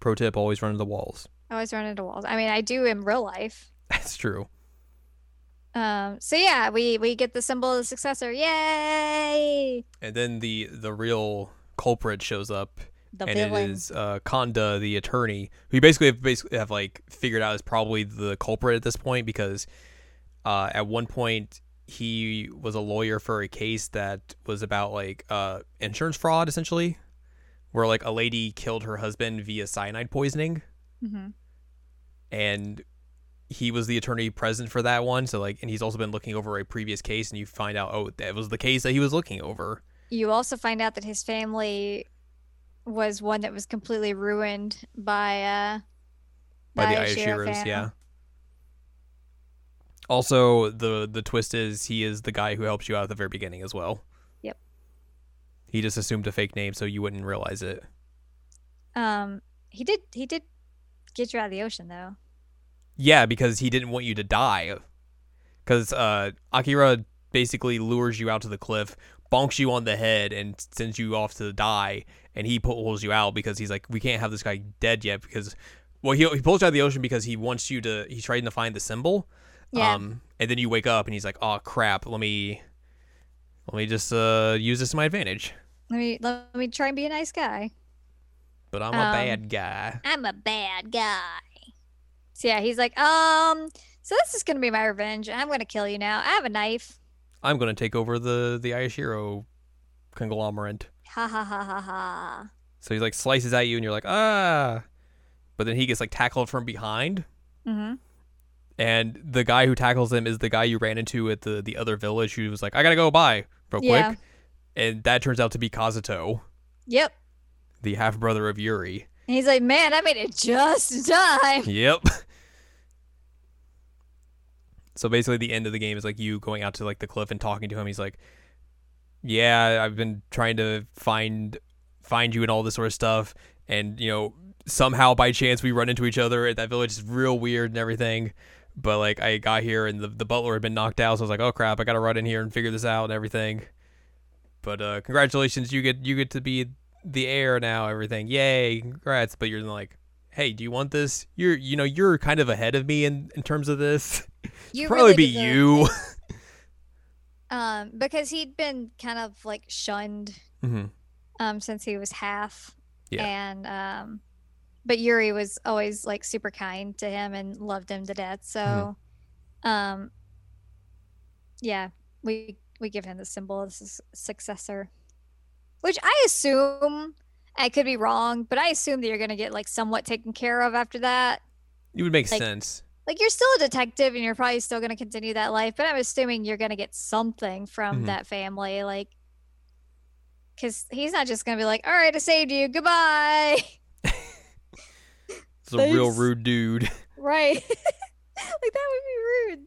Pro tip: always run into walls. I always run into walls. I mean, I do in real life. That's true. Um, so yeah, we we get the symbol of the successor. Yay! And then the the real culprit shows up The and villain. it is uh, Konda, the attorney, who basically have basically have like figured out is probably the culprit at this point because uh, at one point he was a lawyer for a case that was about like uh, insurance fraud, essentially, where like a lady killed her husband via cyanide poisoning, Mhm. and he was the attorney present for that one. So like, and he's also been looking over a previous case, and you find out oh that was the case that he was looking over. You also find out that his family was one that was completely ruined by uh by the Ayashiro yeah. Also, the the twist is he is the guy who helps you out at the very beginning as well. Yep. He just assumed a fake name so you wouldn't realize it. Um, he did he did get you out of the ocean though. Yeah, because he didn't want you to die. Because uh, Akira basically lures you out to the cliff, bonks you on the head, and sends you off to die. And he pulls you out because he's like, we can't have this guy dead yet. Because, well, he, he pulls you out of the ocean because he wants you to. He's trying to find the symbol. Yeah. Um, and then you wake up and he's like, oh crap, let me, let me just uh use this to my advantage. Let me let me try and be a nice guy. But I'm a Um, bad guy. I'm a bad guy. So yeah, he's like, um, so this is gonna be my revenge. I'm gonna kill you now. I have a knife. I'm gonna take over the the Ayashiro conglomerate. Ha ha ha ha ha. So he like slices at you, and you're like ah, but then he gets like tackled from behind, Mm-hmm. And the guy who tackles him is the guy you ran into at the the other village who was like I gotta go by real Yeah. quick, and that turns out to be Kazuto, Yep. the half brother of Yuri. And he's like, man, I made it just in time. Yep. So basically, the end of the game is like you going out to like the cliff and talking to him. He's like, "Yeah, I've been trying to find find you and all this sort of stuff, and you know somehow by chance we run into each other at that village. It's real weird and everything." But like I got here and the the butler had been knocked out, so I was like, "Oh crap, I gotta run in here and figure this out and everything." But uh, congratulations, you get you get to be the heir now. Everything, yay, congrats! But you're like, hey, do you want this? You're, you know, you're kind of ahead of me in, in terms of this. You Probably really be you. Um, because he'd been kind of like shunned hmm um since he was half. Yeah. And um but Yuri was always like super kind to him and loved him to death. So Mm-hmm. um yeah, we we give him the symbol as his successor. Which I assume I could be wrong, but I assume that you're gonna get like somewhat taken care of after that. It would make Like- sense. Like you're still a detective and you're probably still gonna continue that life, but I'm assuming you're gonna get something from Mhm. that family, like because he's not just gonna be like, "All right, I saved you, goodbye." It's a real rude dude. Right. like that would be rude.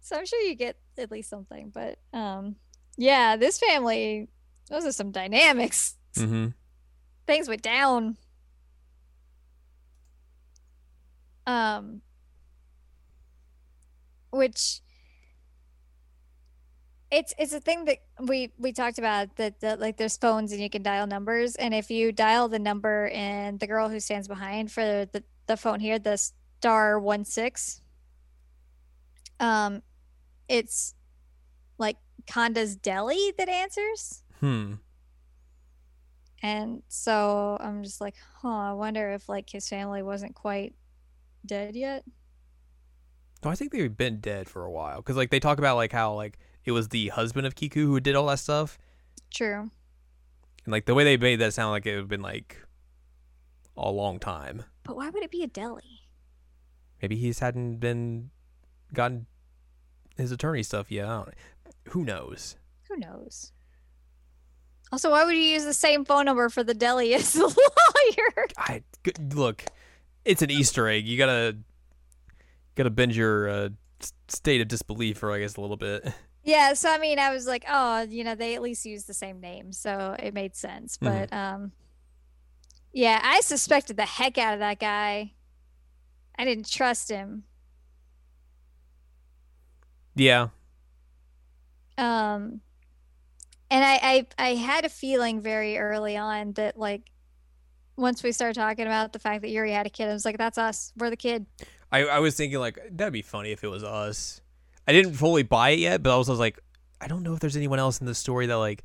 So I'm sure you get at least something, but um yeah, this family those are some dynamics. hmm Things went down. Um which it's it's a thing that we we talked about that, that like there's phones and you can dial numbers. And if you dial the number and the girl who stands behind for the, the phone here the star one six um it's like Conda's deli that answers. Hmm. and so I'm just like huh I wonder if like his family wasn't quite dead yet. No, I think they've been dead for a while. Because like they talk about like how like it was the husband of Kiku who did all that stuff, true and like the way they made that sound like it would have been like a long time. but why would it be a deli Maybe he's hadn't been gotten his attorney stuff yet. I don't, who knows? Who knows? Also, why would you use the same phone number for the deli as the lawyer? I good, look, it's an Easter egg. You gotta gotta bend your uh, state of disbelief for I guess a little bit. Yeah, so I mean, I was like, oh, you know, they at least use the same name, so it made sense. Mhm. But um, yeah, I suspected the heck out of that guy. I didn't trust him. Yeah, Um, and I, I I had a feeling very early on that like once we started talking about the fact that Yuri had a kid, I was like, that's us. We're the kid. I I was thinking like that'd be funny if it was us. I didn't fully buy it yet, but I was, I was like, I don't know if there's anyone else in the story that like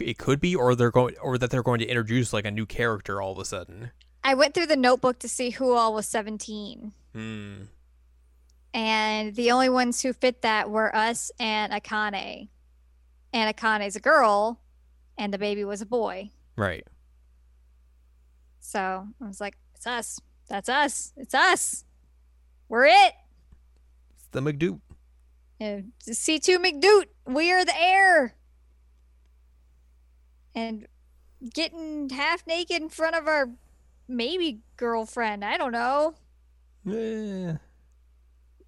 it could be, or they're going, or that they're going to introduce like a new character all of a sudden. I went through the notebook to see who all was 17. Hmm. and the only ones who fit that were us and Akane. And Akane's a girl, and the baby was a boy. Right. So I was like, it's us. That's us. It's us. We're it. The McDoot. Uh, C2 McDoot. We are the heir. And getting half naked in front of our maybe girlfriend. I don't know. Yeah.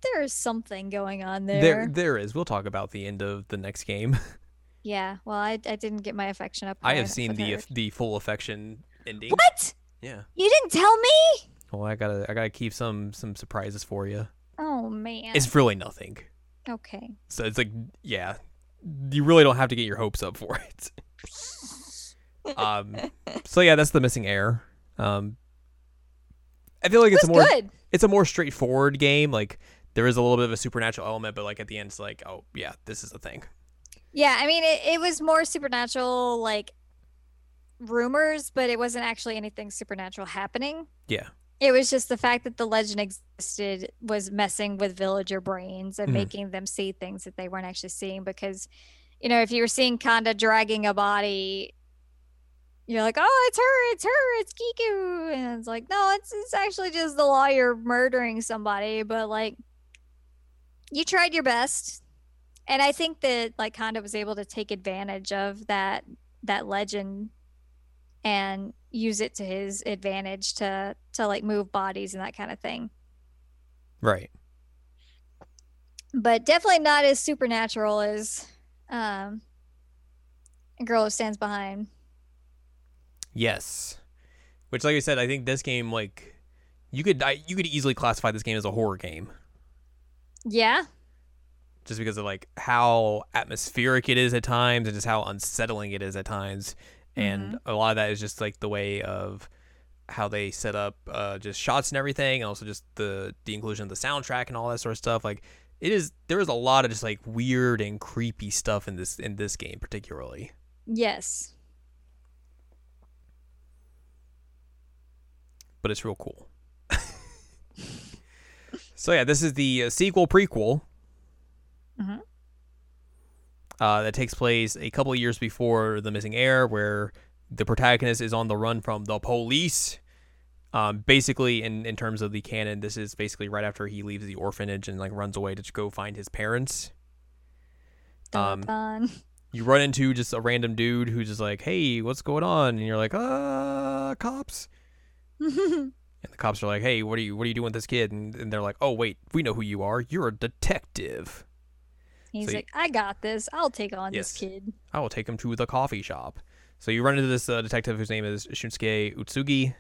There is something going on there, there. there is. We'll talk about the end of the next game. Yeah. Well, I, I didn't get my affection up. I have seen the her. the full affection ending. What? Yeah. You didn't tell me? Well, I gotta I gotta keep some some surprises for you. Oh man. It's really nothing. okay. So it's like, yeah, you really don't have to get your hopes up for it. um, so yeah, that's the missing heir. Um, I feel like it's a more good. it's a more straightforward game. Like there is a little bit of a supernatural element, but like at the end, it's like, oh yeah, this is the thing. Yeah, I mean it, it was more supernatural like rumors, but it wasn't actually anything supernatural happening. Yeah. It was just the fact that the legend existed was messing with villager brains and Mhm. making them see things that they weren't actually seeing because you know, if you were seeing Kanda dragging a body you're like, oh, it's her, it's her, it's Kiku, and it's like, no, it's it's actually just the lawyer murdering somebody, but like, you tried your best, and I think that like Kondo was able to take advantage of that that legend and use it to his advantage to to like move bodies and that kind of thing. Right. But definitely not as supernatural as um a girl who stands behind. Yes. Which, like I said, I think this game, like, you could I, you could easily classify this game as a horror game, Yeah. just because of like how atmospheric it is at times and just how unsettling it is at times, and a lot of that is just like the way of how they set up uh, just shots and everything, and also just the the inclusion of the soundtrack and all that sort of stuff. Like, it is there is a lot of just like weird and creepy stuff in this in this game particularly. Yes. but it's real cool. so yeah, this is the uh, sequel prequel Mhm. Uh, that takes place a couple of years before the missing heir, where the protagonist is on the run from the police. Um, basically, in in terms of the canon, this is basically right after he leaves the orphanage and like runs away to go find his parents. Dun, Um, dun. You run into just a random dude who's just like, "Hey, what's going on?" And you're like, "Uh, cops." And the cops are like, "Hey, what are you what are you doing with this kid?" And, and they're like, "Oh, wait, we know who you are. You're a detective. He's So you- like, I got this. I'll take on Yes. this kid. I will take him to the coffee shop." So you run into this uh, detective whose name is Shunsuke Utsugi.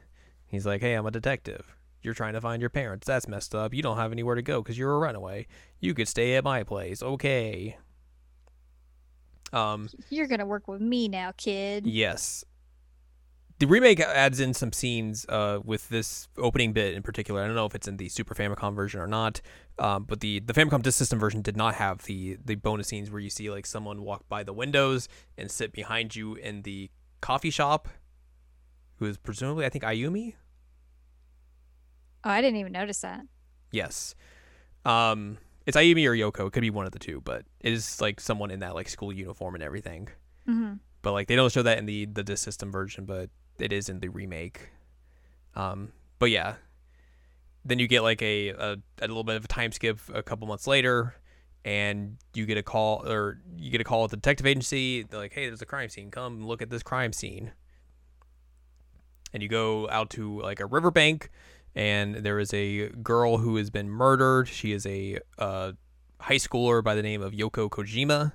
He's like, "Hey, I'm a detective. You're trying to find your parents. That's messed up. You don't have anywhere to go because you're a runaway. You could stay at my place. Okay." Um, You're gonna work with me now, kid. Yes. The remake adds in some scenes uh, with this opening bit in particular. I don't know if it's in the Super Famicom version or not, um, but the, the Famicom Disk System version did not have the the bonus scenes where you see like someone walk by the windows and sit behind you in the coffee shop, who is presumably I think Ayumi. Oh, I didn't even notice that. Yes, um, it's Ayumi or Yoko. It could be one of the two, but it is like someone in that like school uniform and everything. hmm but like they don't show that in the the disc system version, but it is in the remake. Um, but yeah, then you get like a, a a little bit of a time skip a couple months later, and you get a call or you get a call at the detective agency. They're like, "Hey, there's a crime scene. Come look at this crime scene." And you go out to like a riverbank, and there is a girl who has been murdered. She is a uh, high schooler by the name of Yoko Kojima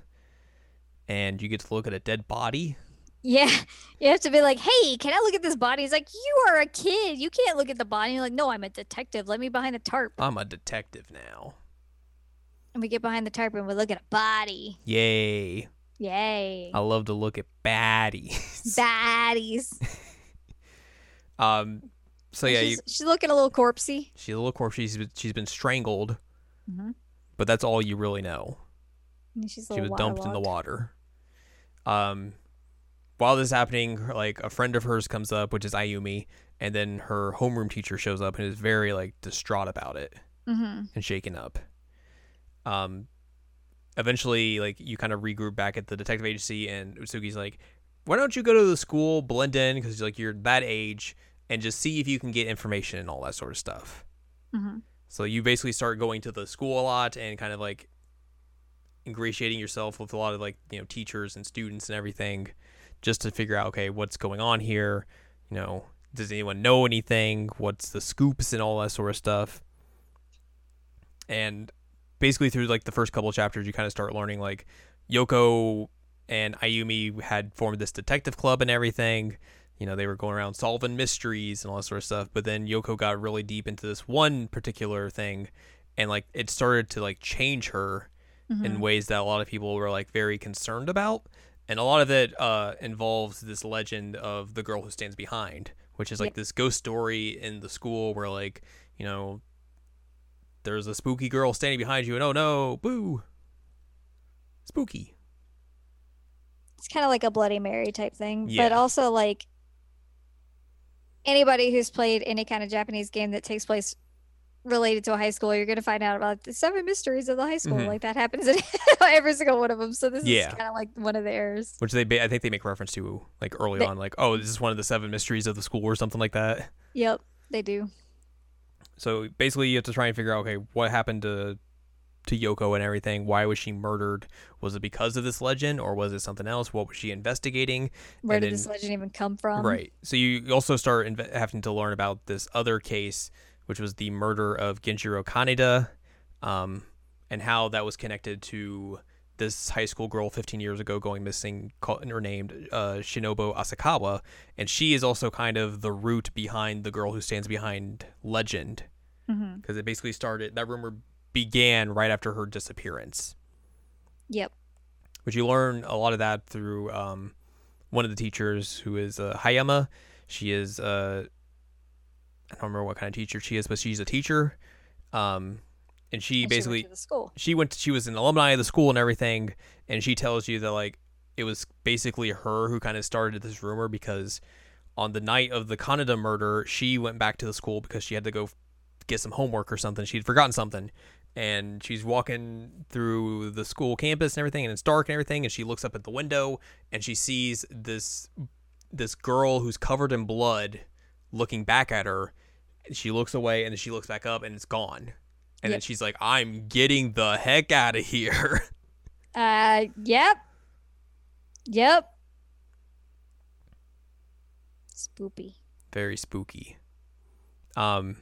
and you get to look at a dead body. Yeah, you have to be like, "Hey, can I look at this body?" He's like, "You are a kid. You can't look at the body." You're like, "No, I'm a detective. Let me behind the tarp." I'm a detective now. And we get behind the tarp and we look at a body. Yay. Yay, I love to look at baddies. baddies. um so yeah, you, she's, she's looking a little corpsey. she's a little corpsey. She's been, she's been strangled, Mhm. but that's all you really know. She's a She was dumped in the water. Um while this is happening, like a friend of hers comes up, which is Ayumi, and then her homeroom teacher shows up and is very like distraught about it. Mhm. and shaken up. Um, eventually, like you kind of regroup back at the detective agency, and Utsugi's like, "Why don't you go to the school, blend in, because like you're that age, and just see if you can get information and all that sort of stuff." Mhm. So you basically start going to the school a lot and kind of like ingratiating yourself with a lot of like you know teachers and students and everything, just to figure out okay what's going on here. You know, does anyone know anything? What's the scoops and all that sort of stuff. And basically through like the first couple of chapters, you kind of start learning like Yoko and Ayumi had formed this detective club and everything. You know, they were going around solving mysteries and all that sort of stuff. But then Yoko got really deep into this one particular thing, and like it started to like change her in Mhm. ways that a lot of people were like very concerned about. And a lot of it uh, involves this legend of the girl who stands behind, which is like Yep. this ghost story in the school where like you know there's a spooky girl standing behind you, and oh no, boo, spooky. It's kind of like a Bloody Mary type thing, Yeah. but also like anybody who's played any kind of Japanese game that takes place related to a high school, you're gonna find out about the seven mysteries of the high school. Mhm. Like that happens in every single one of them. So this Yeah. is kind of like one of theirs. which they I think they make reference to like early They- on, like oh, this is one of the seven mysteries of the school or something like that. Yep, they do. So basically, you have to try and figure out okay, what happened to to Yoko and everything. Why was she murdered? Was it because of this legend, or was it something else? What was she investigating? Where And did then- this legend even come from? right. So you also start inve- having to learn about this other case, which was the murder of Genjiro Kaneda, um, and how that was connected to this high school girl 15 years ago going missing, called, or named uh, Shinobu Asakawa, and she is also kind of the root behind the girl who stands behind Legend, because it basically started that rumor began right after her disappearance Yep. which you learn a lot of that through um, one of the teachers who is uh, Hayama. She is uh, I don't remember what kind of teacher she is, but she's a teacher. Um, and she And basically went to the school. she went she was an alumni of the school and everything, and she tells you that like it was basically her who kind of started this rumor because on the night of the Kaneda murder, she went back to the school because she had to go get some homework or something. She'd forgotten something. And she's walking through the school campus and everything, and it's dark and everything. And she looks up at the window and she sees this this girl who's covered in blood looking back at her. She looks away and then she looks back up and it's gone. And then she's like, "I'm getting the heck out of here." Uh, yep. Yep. Spoopy. very spooky. Um,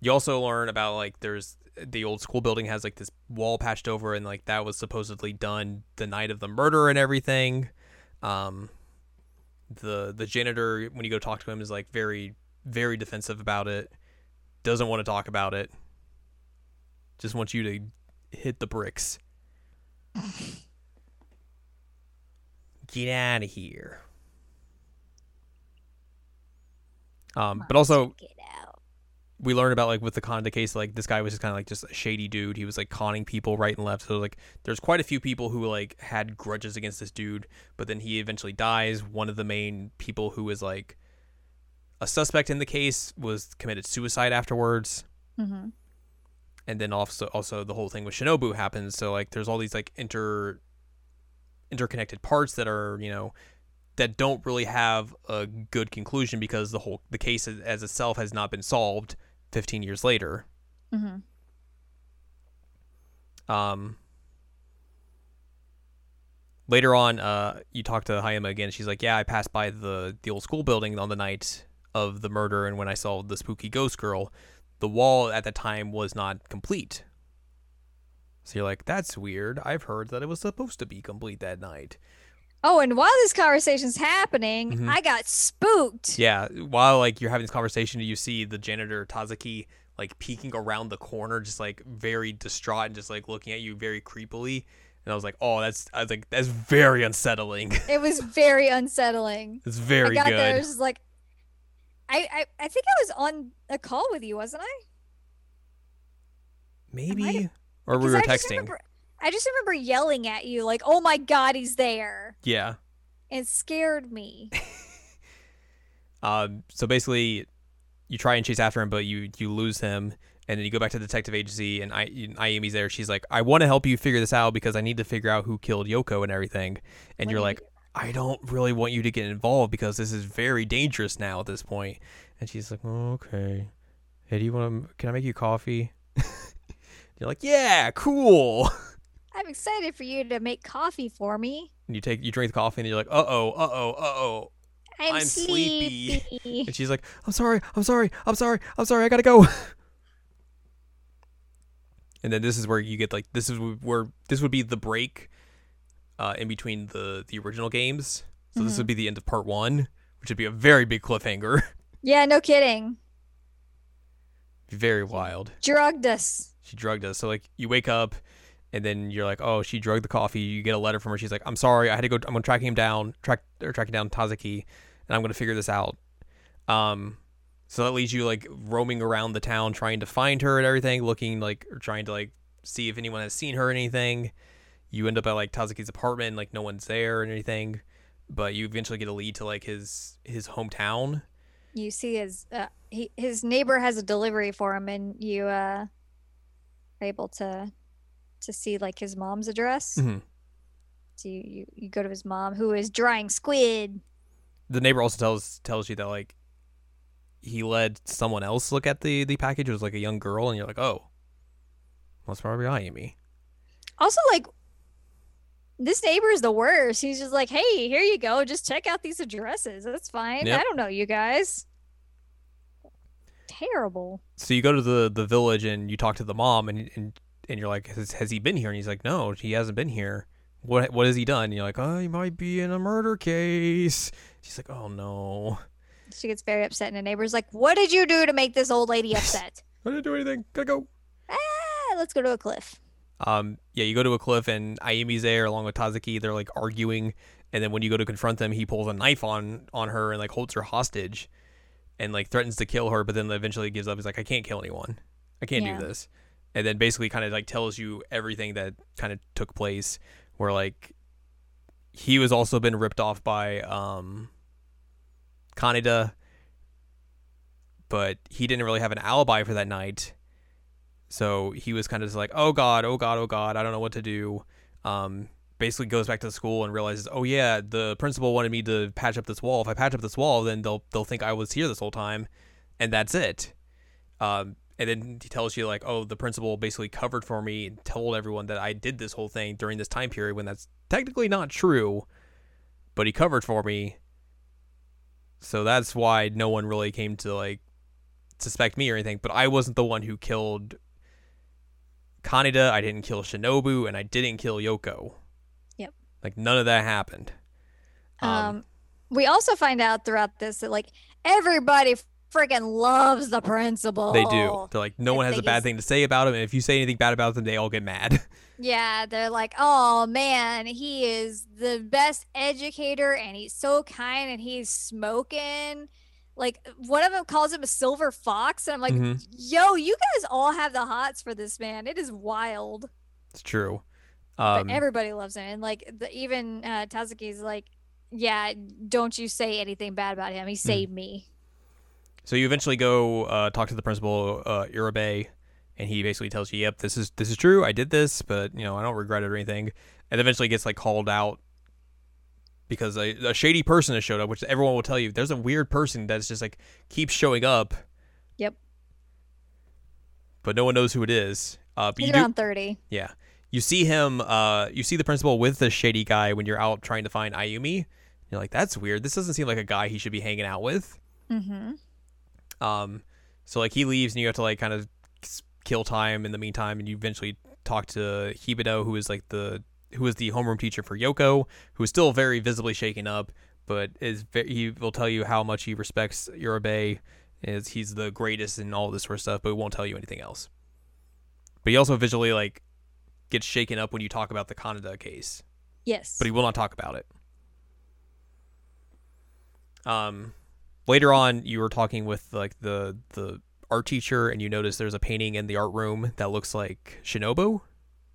you also learn about like there's the old school building has like this wall patched over, and like that was supposedly done the night of the murder and everything. Um, the the janitor when you go talk to him is like very very defensive about it. Doesn't want to talk about it. Just wants you to hit the bricks. Get out of here. Um, but also Check it out. we learn about like with the Conda case, like this guy was just kind of like just a shady dude. He was like conning people right and left. So like, there's quite a few people who like had grudges against this dude, but then he eventually dies. One of the main people who was like a suspect in the case was committed suicide afterwards, Mm-hmm. and then also also the whole thing with Shinobu happens. So like, there's all these like inter interconnected parts that are you know that don't really have a good conclusion because the whole the case as, as itself has not been solved 15 years later. Mm-hmm. Um, later on, uh, you talk to Hayama again. She's like, "Yeah, I passed by the the old school building on the night of the murder, and when I saw the spooky ghost girl, the wall at the time was not complete." So you're like, "That's weird. I've heard that it was supposed to be complete that night." Oh, and while this conversation's happening, Mhm. I got spooked. Yeah, while like you're having this conversation, you see the janitor Tazuki like peeking around the corner, just like very distraught and just like looking at you very creepily. And I was like, oh, that's I was like, that's very unsettling. It was very unsettling. it's very I got good. there, it was just like, I, I, I think I was on a call with you, wasn't I? Maybe, or we were I just texting. remember- I just remember yelling at you, like, "Oh my god, he's there!" Yeah. It scared me. Um. So basically, you try and chase after him, but you you lose him, and then you go back to the detective agency, and I Ayumi's there. She's like, I want to help you figure this out because I need to figure out who killed Yoko and everything. And What you're like, I don't really want you to get involved because this is very dangerous now at this point. And she's like, oh, okay. Hey, do you want to? Can I make you coffee? you're like, yeah, cool. I'm excited for you to make coffee for me. And you take you drink the coffee, and you're like, uh oh, uh oh, uh oh. I'm, I'm sleepy. sleepy. And she's like, I'm sorry, I'm sorry, I'm sorry, I'm sorry, I gotta go. and then this is where you get like this is where this would be the break uh, in between the the original games. So this Mhm. would be the end of part one, which would be a very big cliffhanger. yeah, no kidding. very wild. Drugged us. She drugged us. So like you wake up and then you're like, oh, she drugged the coffee. You get a letter from her. She's like, I'm sorry, I had to go. I'm gonna track him down, track or tracking down Tazuki, and I'm gonna figure this out. Um, so that leaves you like roaming around the town trying to find her and everything, looking like or trying to like see if anyone has seen her or anything. You end up at like Tazuki's apartment, like no one's there or anything, but you eventually get a lead to like his his hometown, you see his uh, he, his neighbor has a delivery for him, and you uh, are able to to see like his mom's address. Mhm. So you, you you go to his mom, who is drying squid. The neighbor also tells tells you that like he let someone else look at the the package. It was like a young girl, and you're like, oh, that's probably Ayumi. Also, like this neighbor is the worst. He's just like, hey, here you go. Just check out these addresses. That's fine. Yep. I don't know you guys. Terrible. So you go to the the village and you talk to the mom, and and and you're like, has, has he been here? And he's like, no, he hasn't been here. What what has he done? And you're like, oh, he might be in a murder case. She's like, oh no, She gets very upset, and the neighbor's like, what did you do to make this old lady upset? I didn't do anything. Gotta go. ah, let's go to a cliff. Um, yeah, you go to a cliff and Ayumi's there along with Tazuki. They're like arguing, and then when you go to confront them, he pulls a knife on on her and like holds her hostage, and like threatens to kill her. But then eventually gives up. He's like, I can't kill anyone. I can't Yeah. do this. And then basically kind of like tells you everything that kind of took place, where like he was also been ripped off by um Kaneda, but he didn't really have an alibi for that night. So he was kind of just like, oh god, oh god, oh god, I don't know what to do. Um, basically goes back to the school and realizes, oh yeah, the principal wanted me to patch up this wall. If I patch up this wall, then they'll they'll think I was here this whole time, and that's it. Um, and then he tells you like, oh, the principal basically covered for me and told everyone that I did this whole thing during this time period when that's technically not true, but he covered for me. So that's why no one really came to like suspect me or anything. But I wasn't the one who killed Kaneda, I didn't kill Shinobu, and I didn't kill Yoko. Yep. Like none of that happened. Um, we also find out throughout this that like everybody freaking loves the principal. they do. They're like, no one has a bad thing to say about him, and if you say anything bad about them, they all get mad. Yeah, they're like, oh man, he is the best educator and he's so kind and he's smoking. Like one of them calls him a silver fox, and I'm like, Mhm. yo, you guys all have the hots for this man. It is wild. it's true. But Um, everybody loves him, and like the, even uh, Tazuki's like, yeah, don't you say anything bad about him. He Mm-hmm. saved me. So you eventually go uh, talk to the principal, uh, and he basically tells you, "Yep, this is this is true. I did this, but you know I don't regret it or anything." And eventually gets like called out because a, a shady person has showed up, which everyone will tell you. There's a weird person that's just like keeps showing up, Yep, but no one knows who it is. Uh, he's you do, around thirty. yeah, you see him. Uh, you see the principal with the shady guy when you're out trying to find Ayumi. You're like, that's weird. This doesn't seem like a guy he should be hanging out with. Mm-hmm. Um, so like he leaves and you have to like kind of kill time in the meantime, and you eventually talk to Hibino, who is like the who is the homeroom teacher for Yoko, who is still very visibly shaken up, but is he will tell you how much he respects Urabe, is he's the greatest and all this sort of stuff, but he won't tell you anything else. But he also visually like gets shaken up when you talk about the Kaneda case Yes. but he will not talk about it. Um, later on, you were talking with like the the art teacher, and you notice there's a painting in the art room that looks like Shinobu,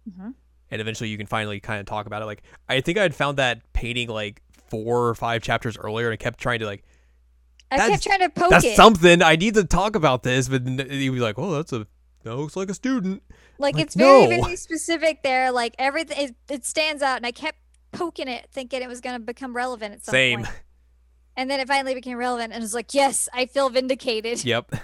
Mhm. And eventually you can finally kind of talk about it. Like I think I had found that painting like four or five chapters earlier, and I kept trying to like I kept trying to poke that's it. something I need to talk about this, but he was like, oh, that's a that looks like a student. like, like, it's very, no. very specific there. Like everything, it, it stands out, and I kept poking it, thinking it was going to become relevant at some point. Same. point. And then it finally became relevant, and it was like, yes, I feel vindicated. Yep.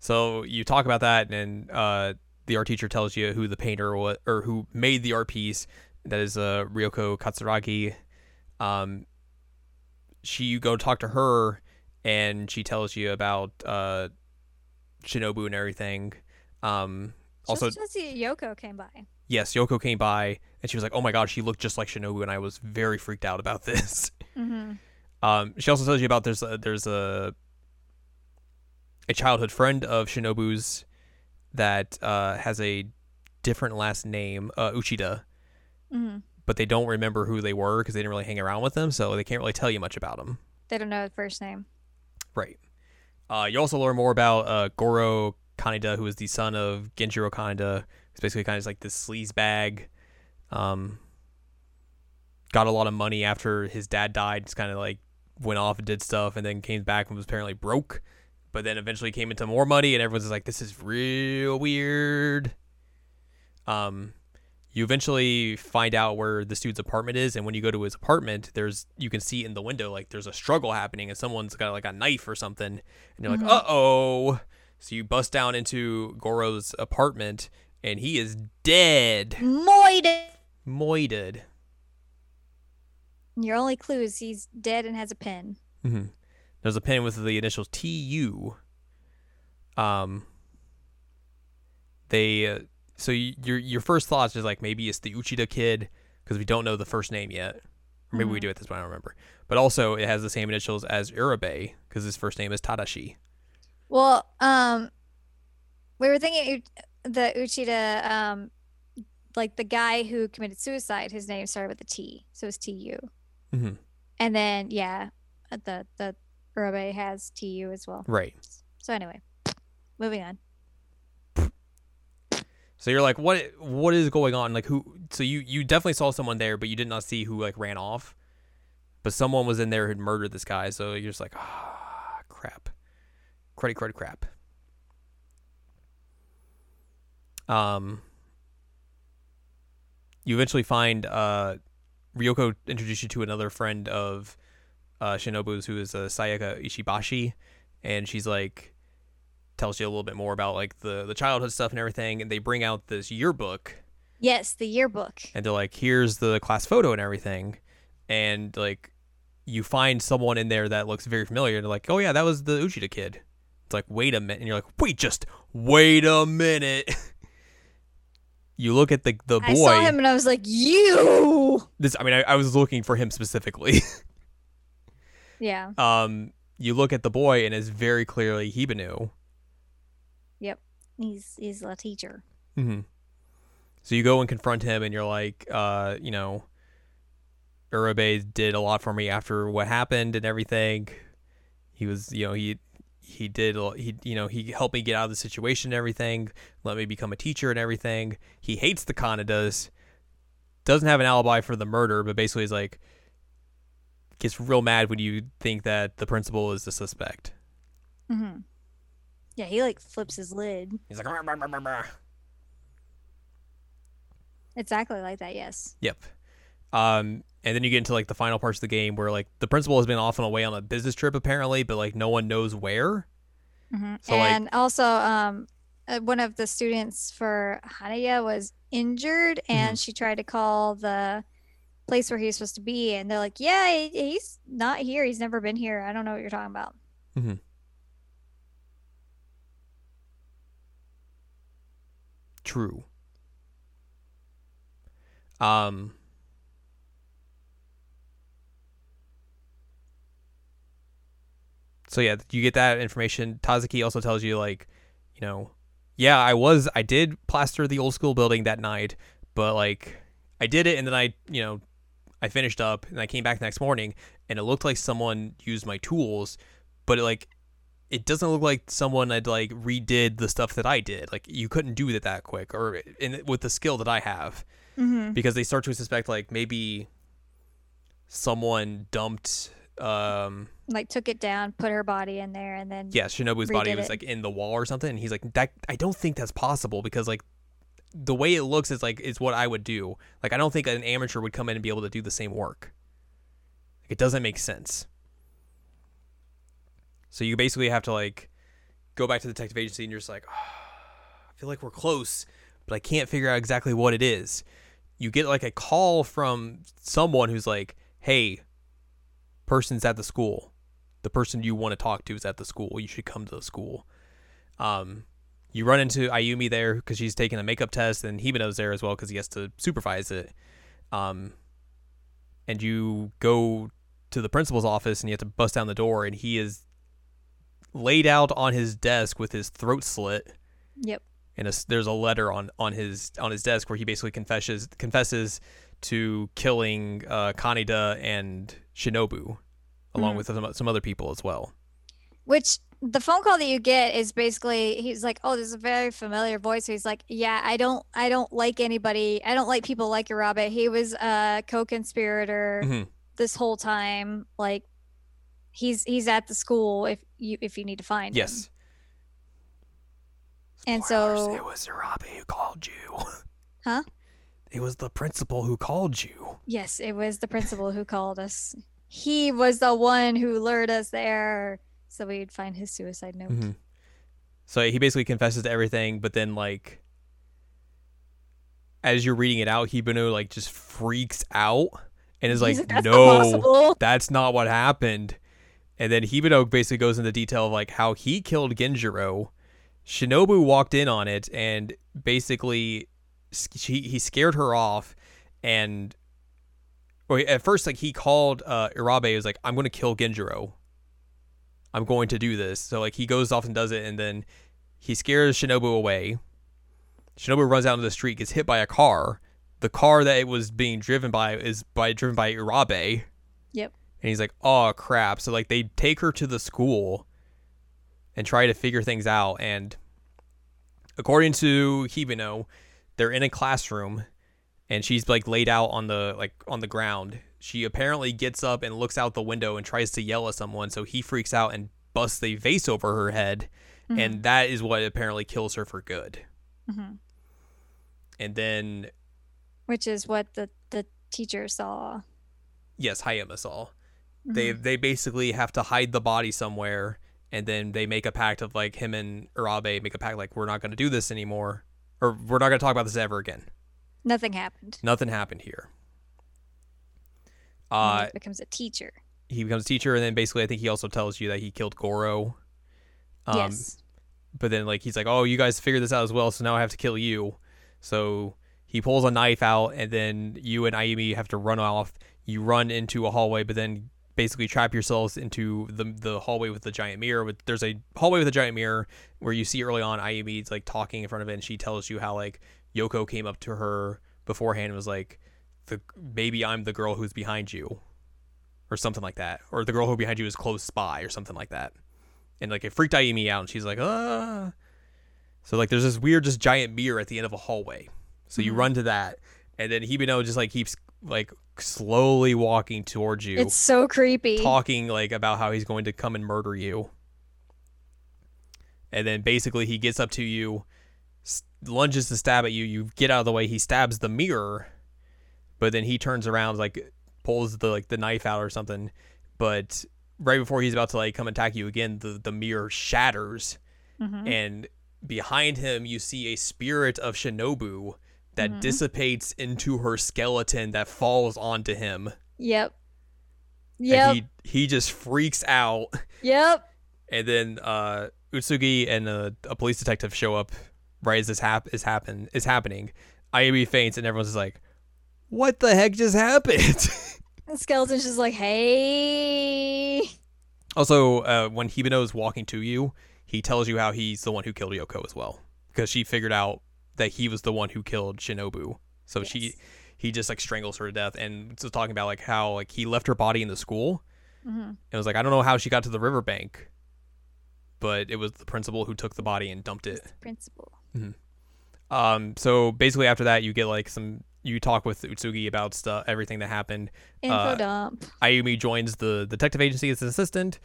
So you talk about that, and uh, the art teacher tells you who the painter was, or who made the art piece. That is uh, Ryoko Katsuragi. Um, she you go talk to her, and she tells you about uh, Shinobu and everything. Um, also, just, just Yoko came by. yes, Yoko came by, and she was like, "Oh my god, she looked just like Shinobu," and I was very freaked out about this. Mm-hmm. Um, she also tells you about there's a, there's a a childhood friend of Shinobu's that uh, has a different last name, uh, Uchida, Mm-hmm. but they don't remember who they were because they didn't really hang around with them, so they can't really tell you much about them. They don't know the first name. Right. Uh, you also learn more about uh, Goro Kaneda, who is the son of Genjiro Kaneda. It's basically kind of like this sleaze bag. Um, got a lot of money after his dad died. Just kind of like went off and did stuff, and then came back and was apparently broke, but then eventually came into more money, and everyone's like, "This is real weird." Um, you eventually find out where this dude's apartment is, and when you go to his apartment, there's you can see in the window like there's a struggle happening, and someone's got like a knife or something, and you're Mhm. like, "Uh oh!" So you bust down into Goro's apartment, and he is dead, Moided. moided. Your only clue is he's dead and has a pen. hmm There's a pen with the initials TU. Um. They uh, so your your first thoughts is like maybe it's the Uchida kid because we don't know the first name yet. Or maybe we Mhm. do at this point. I don't remember. But also it has the same initials as Urabe because his first name is Tadashi. Well, um, we were thinking the Uchida, um, like the guy who committed suicide. His name started with a T, so it's T U. hmm And then yeah, the the Urabe has T U as well. Right. So anyway, moving on. So you're like, what? What is going on? Like who? So you you definitely saw someone there, but you did not see who like ran off. But someone was in there who had murdered this guy. So you're just like, ah, crap, cruddy crud crap. Um. You eventually find uh, Ryoko introduced you to another friend of uh, Shinobu's, who is uh, Sayaka Ishibashi, and she's like tells you a little bit more about like the the childhood stuff and everything and they bring out this yearbook. Yes, the yearbook. and they're like here's the class photo and everything. And like you find someone in there that looks very familiar and they're like oh yeah that was the Uchida kid. It's like wait a minute and you're like wait just wait a minute. You look at the the boy I saw him and I was like, you. this I mean I, I was looking for him specifically Yeah. um you look at the boy and it's very clearly Hibino He's he's a teacher. hmm So you go and confront him, and you're like, uh, you know, Urabe did a lot for me after what happened and everything. He was, you know, he he did a- he you know he helped me get out of the situation and everything. Let me become a teacher and everything. He hates the Kanedas. Doesn't have an alibi for the murder, but basically is like gets real mad when you think that the principal is the suspect. Mm-hmm. Yeah, he like flips his lid. He's like, "Rah, rah, rah, rah, rah." Exactly like that. Yes. Yep. Um, and then you get into like the final parts of the game where like the principal has been off and away on a business trip apparently, but like no one knows where. hmm So, like- and also, um, uh, one of the students for Hanaya was injured, and Mm-hmm. she tried to call the place where he's supposed to be, and they're like, "Yeah, he's not here. He's never been here. I don't know what you're talking about." mm-hmm. True. Um. So yeah, you get that information. Tazuki also tells you like, you know, yeah, I was I did plaster the old school building that night, but like I did it and then I, you know, I finished up and I came back the next morning and it looked like someone used my tools, but it, like it doesn't look like someone had like redid the stuff that I did. Like you couldn't do it that quick or in with the skill that I have Mm-hmm. because they start to suspect like maybe someone dumped um Like took it down, put her body in there, and then yeah shinobu's body was it. like in the wall or something and he's like that i don't think that's possible because like the way it looks is like is what i would do. Like i don't think an amateur would come in and be able to do the same work. Like, it doesn't make sense. So you basically have to like go back to the detective agency and you're just like "Ah, i feel like we're close but i can't figure out exactly what it is. You get like a call from someone who's like hey person's at the school. The person you want to talk to is at the school. You should come to the school. Um, you run into Ayumi there because she's taking a makeup test, and Hibino's there as well because he has to supervise it. Um, and you go to the principal's office, and you have to bust down the door, and he is laid out on his desk with his throat slit, yep. and a, there's a letter on on his on his desk where he basically confesses confesses to killing uh, Kaneda and Shinobu, along Mhm. with some, some other people as well. Which the phone call that you get is basically he's like, "Oh, this is a very familiar voice." He's like, "Yeah, I don't, I don't like anybody. I don't like people like Urabe. He was a co-conspirator Mhm. this whole time. Like, he's he's at the school if you if you need to find him. Yes. And Spoilers, so- it was Urabe who called you. Huh? It was the principal who called you. Yes, it was the principal who called us. He was the one who lured us there so we'd find his suicide note. Mhm. So he basically confesses to everything, but then like as you're reading it out, Hibino like just freaks out and is like, That's "No, possible." that's not what happened." And then Hibino basically goes into detail of like how he killed Genjiro. Shinobu walked in on it and basically s- he he scared her off and or at first like he called uh Urabe he was like I'm going to kill Genjiro. I'm going to do this. So like he goes off and does it and then he scares Shinobu away. Shinobu runs out into the street, gets hit by a car. The car that it was being driven by is by driven by Urabe. Yep. And he's like, "Oh crap!" So like they take her to the school and try to figure things out. And according to Hibino, they're in a classroom, and she's like laid out on the like on the ground. She apparently gets up and looks out the window and tries to yell at someone. So he freaks out and busts a vase over her head, Mhm, and that is what apparently kills her for good. mhm. And then Which is what the the teacher saw. yes, Hayama saw. Mhm. they they basically have to hide the body somewhere and then they make a pact of like him and Urabe make a pact like we're not going to do this anymore or we're not going to talk about this ever again. Nothing happened. Nothing happened here. Uh he becomes a teacher. he becomes a teacher and then basically I think he also tells you that he killed Goro. Um yes. but then like he's like, "Oh, you guys figured this out as well, so now I have to kill you." So he pulls a knife out and then you and Ayumi have to run off. You run into a hallway but then basically trap yourselves into the the hallway with the giant mirror. With there's a hallway with a giant mirror where you see early on Ayumi's like talking in front of it, and she tells you how like Yoko came up to her beforehand and was like, "The maybe I'm the girl who's behind you," or something like that, or the girl who behind you is close spy or something like that. And like it freaked Ayumi out, and she's like, "Ah." So like there's this weird just giant mirror at the end of a hallway. So you Mhm. run to that, and then Hibino just like keeps like slowly walking towards you It's so creepy. talking like about how he's going to come and murder you. And then basically he gets up to you, lunges to stab at you. You get out of the way. He stabs the mirror, but then he turns around, like pulls the like the knife out or something. But right before he's about to like come attack you again, the the mirror shatters, Mhm. and behind him you see a spirit of Shinobu that Mhm. dissipates into her skeleton that falls onto him. Yep. And he he just freaks out. Yep. And then uh, Utsugi and a, a police detective show up right as this hap- is happen is happening. Ayumi faints and everyone's just like, "What the heck just happened?" The skeleton's just like, hey. also, uh, when Hibino is walking to you, he tells you how he's the one who killed Yoko as well because she figured out that he was the one who killed Shinobu. So she he just like strangles her to death and so talking about like how like he left her body in the school Mhm. and was like, I don't know how she got to the riverbank, but it was the principal who took the body and dumped it. Principal. Mhm. Um, so basically after that, you get like some, you talk with Utsugi about stuff, everything that happened. Info Uh, dump. Ayumi joins the detective agency as an assistant.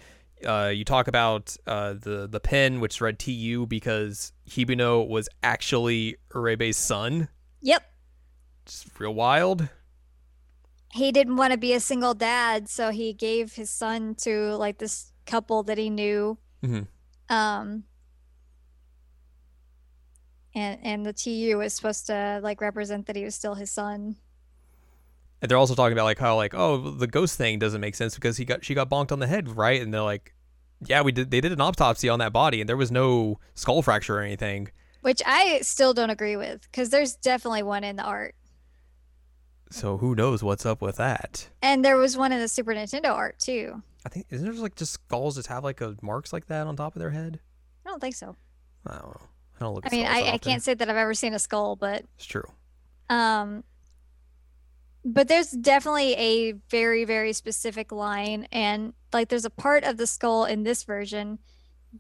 Uh, you talk about uh, the the pen, which read TU because Hibino was actually Urabe's son. Yep. Just real wild. He didn't want to be a single dad, so he gave his son to like this couple that he knew. Mhm. Um. And and the TU was supposed to like represent that he was still his son. And they're also talking about like how like oh the ghost thing doesn't make sense because he got she got bonked on the head right and they're like yeah we did they did an autopsy on that body and there was no skull fracture or anything Which I still don't agree with, because there's definitely one in the art. so who knows what's up with that And there was one in the Super Nintendo art too. I think isn't there like just skulls just have like a marks like that on top of their head I don't think so. I don't know I don't look I mean, I, I can't say that I've ever seen a skull, but it's true. um but there's definitely a very very specific line and like there's a part of the skull in this version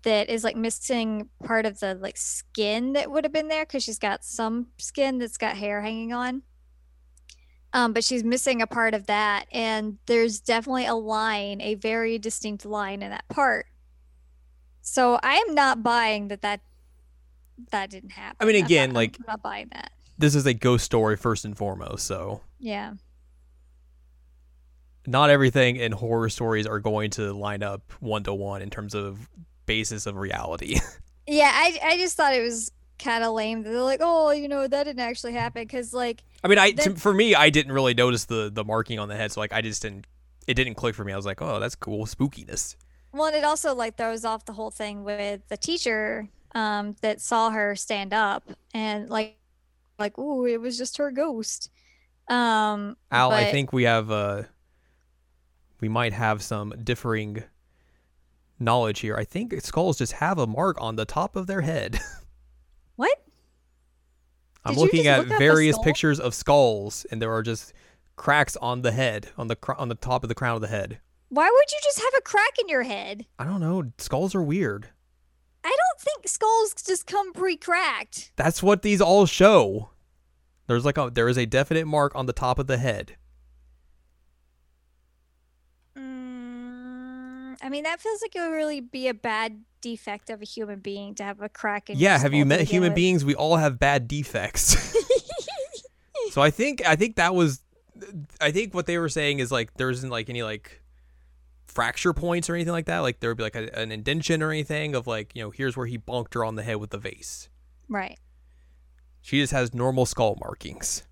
that is like missing part of the like skin that would have been there because she's got some skin that's got hair hanging on. Um, but she's missing a part of that, and there's definitely a line, a very distinct line in that part. So I am not buying that that that didn't happen. I mean, I'm again, not- like- I'm not buying that. This is a ghost story first and foremost, so Yeah. not everything in horror stories are going to line up one to one in terms of basis of reality. Yeah, I I just thought it was kind of lame. that They're like, oh, you know, that didn't actually happen because like I mean, I to, for me, I didn't really notice the the marking on the head, so like I just didn't. It didn't click for me. I was like, oh, that's cool, spookiness. Well, and it also like throws off the whole thing with the teacher um, that saw her stand up and like, like, ooh, it was just her ghost. Um, Al, I think we have uh, we might have some differing knowledge here. I think skulls just have a mark on the top of their head. what? I'm Did looking at look various pictures of skulls, and there are just cracks on the head, on the cr- on the top of the crown of the head. Why would you just have a crack in your head? I don't know. Skulls are weird. I don't think skulls just come pre-cracked. That's what these all show. There's like a there is a definite mark on the top of the head. Mm, I mean, that feels like it would really be a bad defect of a human being to have a crack in. your Yeah, have you met human with. beings? We all have bad defects. so I think I think that was I think what they were saying is like there isn't like any like fracture points or anything like that. Like there would be like a, an indention or anything of like, you know, here's where he bonked her on the head with the vase. right. She just has normal skull markings.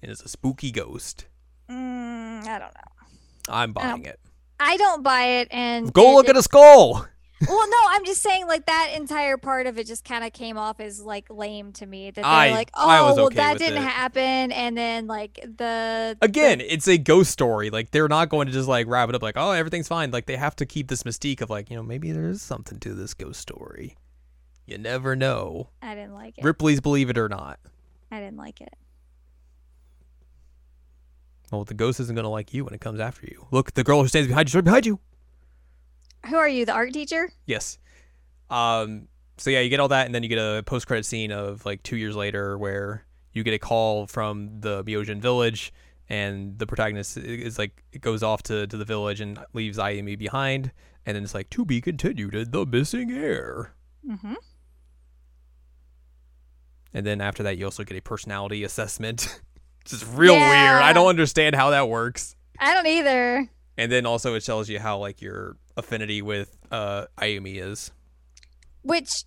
And is a spooky ghost. Mm, I don't know. I'm buying it. I don't buy it, and Go it- look it- at a skull. Well, no, I'm just saying like that entire part of it just kind of came off as like lame to me. That they're I- like, oh, was well, that didn't it. happen, and then like the Again, the- it's a ghost story. Like they're not going to just like wrap it up like, oh, everything's fine. Like they have to keep this mystique of like, you know, maybe there's something to this ghost story. You never know. I didn't like it. Ripley's believe it or not. I didn't like it. Well, the ghost isn't gonna like you when it comes after you. Look, the girl who stands behind you, right behind you. Who are you, the art teacher? Yes. Um. So yeah, you get all that, and then you get a post-credit scene of like two years later where you get a call from the Myojin village, and the protagonist is like it goes off to, to the village and leaves Ayumi behind, and then it's like to be continued in the missing heir. Mm-hmm. And then after that, you also get a personality assessment. it's just real weird. I don't understand how that works. I don't either. And then also it tells you how like your affinity with uh Ayumi is. Which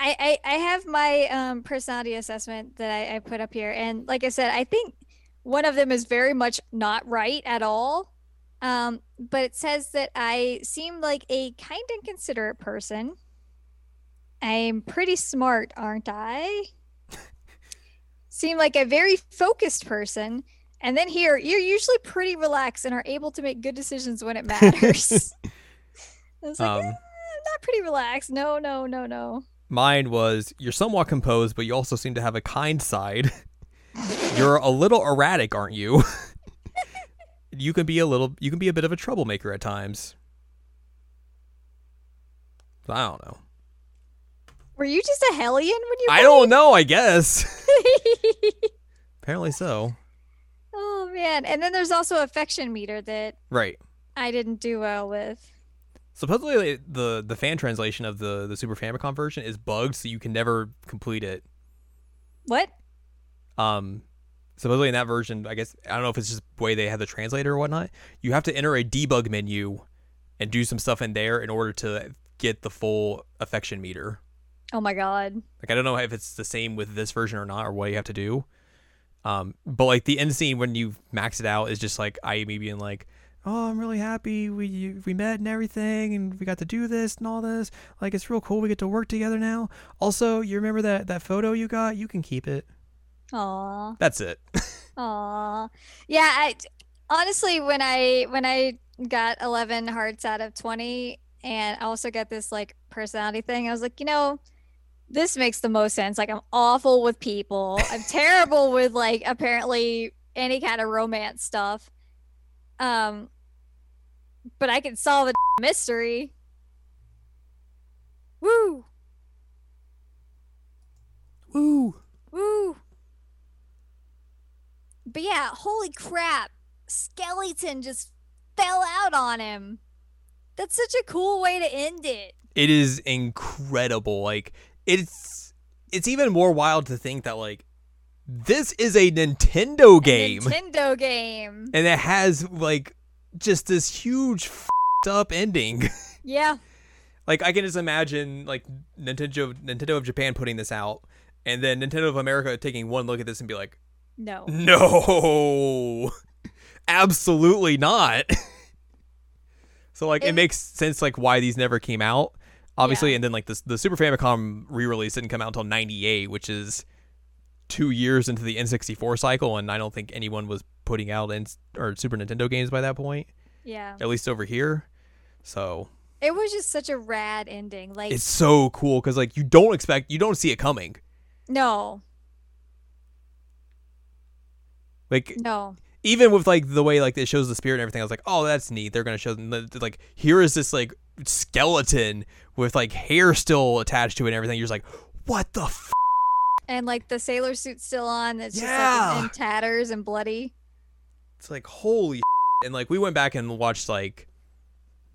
I I, I have my um, personality assessment that I, I put up here, and like I said, I think one of them is very much not right at all. Um, but it says that I seem like a kind and considerate person. I'm pretty smart, aren't I? seem like a very focused person. And then here, you're usually pretty relaxed and are able to make good decisions when it matters. I was like, Um, "Eh, I'm not pretty relaxed. No, no, no, no. Mine was you're somewhat composed, but you also seem to have a kind side. you're a little erratic, aren't you? you can be a little you can be a bit of a troublemaker at times. I don't know. Were you just a hellion when you? I don't know, I guess. Apparently so. Oh man! And then there's also affection meter that Right. I didn't do well with. Supposedly the the fan translation of the the Super Famicom version is bugged, so you can never complete it. What? Um, supposedly in that version, I guess I don't know if it's just the way they have the translator or whatnot. You have to enter a debug menu and do some stuff in there in order to get the full affection meter. Oh my god! Like I don't know if it's the same with this version or not, or what you have to do. Um, but like the end scene when you max it out is just like Ayumi being like, "Oh, I'm really happy we we met and everything, and we got to do this and all this. Like it's real cool. We get to work together now. Also, you remember that that photo you got? You can keep it. Aw, That's it. aw. Yeah. I honestly, when I when I got 11 hearts out of 20, and I also got this like personality thing, I was like, you know. This makes the most sense. Like I'm awful with people. I'm terrible with like apparently any kind of romance stuff. Um but I can solve a mystery. Woo! Woo. Woo! but yeah, holy crap. Skeleton just fell out on him. That's such a cool way to end it. It is incredible. Like it's it's even more wild to think that like this is a Nintendo game. A Nintendo game. And it has like just this huge f***ed up ending. Yeah. like I can just imagine like Nintendo Nintendo of Japan putting this out and then Nintendo of America taking one look at this and be like, No. "No. Absolutely not." so like it, It- makes sense like why these never came out. Obviously, Yeah. and then like the the Super Famicom re-release didn't come out until 98, which is 2 years into the N64 cycle and I don't think anyone was putting out in or Super Nintendo games by that point, Yeah. at least over here. So, It was just such a rad ending. Like it's so cool cuz like you don't expect you don't see it coming. no. Like No. even with like the way like it shows the spirit and everything, I was like, oh, that's neat. They're gonna show them like here is this like skeleton with like hair still attached to it and everything. You're just like, what the f-? And like the sailor suit's still on. Just Yeah. like in tatters and bloody. It's like holy and like we went back and watched like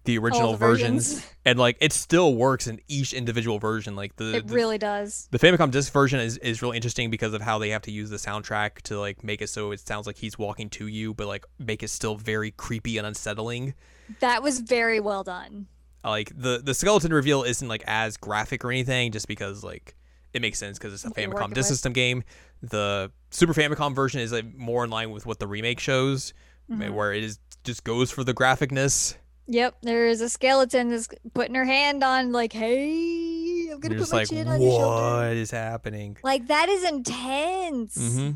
the original the versions, versions. and like it still works in each individual version. Like the It the, really does. the Famicom disc version is, is really interesting because of how they have to use the soundtrack to like make it so it sounds like he's walking to you, but like make it still very creepy and unsettling. That was very well done. Like the the skeleton reveal isn't like as graphic or anything just because like it makes sense because it's a you're famicom disc system game the super famicom version is like more in line with what the remake shows Mhm. where it is just goes for the graphicness Yep, there is a skeleton that's putting her hand on, like, hey, I'm gonna you're put my like chin on your shoulder. what is happening Like that is intense, mm-hmm.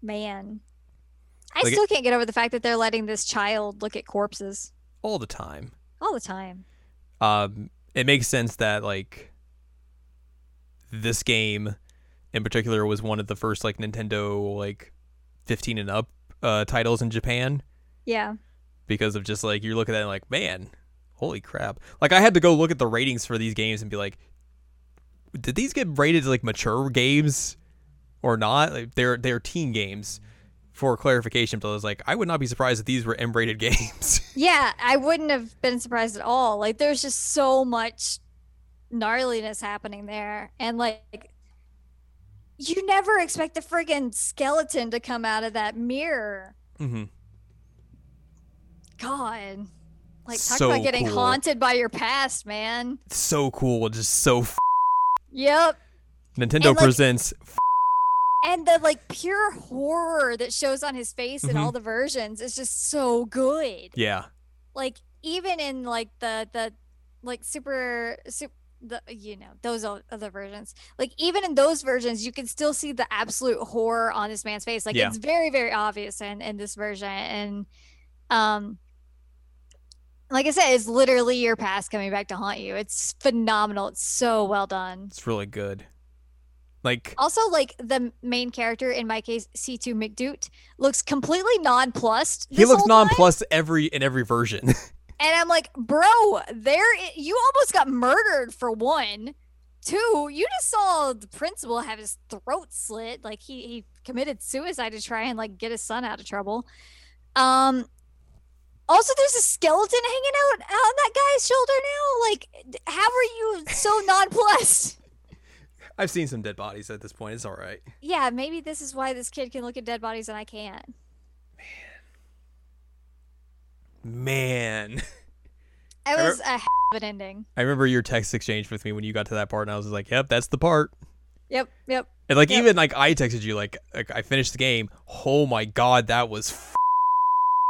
man. I Like still can't get over the fact that they're letting this child look at corpses all the time all the time. um it makes sense that like this game in particular was one of the first like nintendo like 15 and up uh titles in japan Yeah, because of just like you're looking at it like, man, holy crap. Like I had to go look at the ratings for these games and be like, did these get rated like mature games or not? Like they're they're teen games. For clarification, but I was like, I would not be surprised if these were M-rated games. yeah. I wouldn't have been surprised at all. Like, there's just so much gnarliness happening there, and like, you never expect the friggin' skeleton to come out of that mirror. Mm-hmm. God, like talk So about getting cool. haunted by your past, man. So cool, just so. F- Yep. Nintendo like- presents. And the like pure horror that shows on his face in Mhm. all the versions is just so good. Yeah, like even in like the the like super super the you know those other versions. Like even in those versions you can still see the absolute horror on this man's face. Like Yeah. it's very very obvious in in this version. And um like i said it's literally your past coming back to haunt you. It's phenomenal. It's so well done. It's really good. Like, Also, like the main character, in my case, C2 McDoot, looks completely nonplussed. he looks whole time, nonplussed every in every version. And I'm like, bro, there, you almost got murdered for one. Two, you just saw the principal have his throat slit. Like he, he committed suicide to try and like get his son out of trouble. Um, also, there's a skeleton hanging out on that guy's shoulder now. Like, how are you so nonplussed? I've seen some dead bodies at this point. It's all right. yeah, maybe this is why this kid can look at dead bodies and I can't. Man. Man. It I was a hell of an ending. I remember your text exchange with me when you got to that part, and I was like, "Yep, that's the part." Yep, yep. And like Yep. even like I texted you like, like I finished the game. Oh my god, that was f-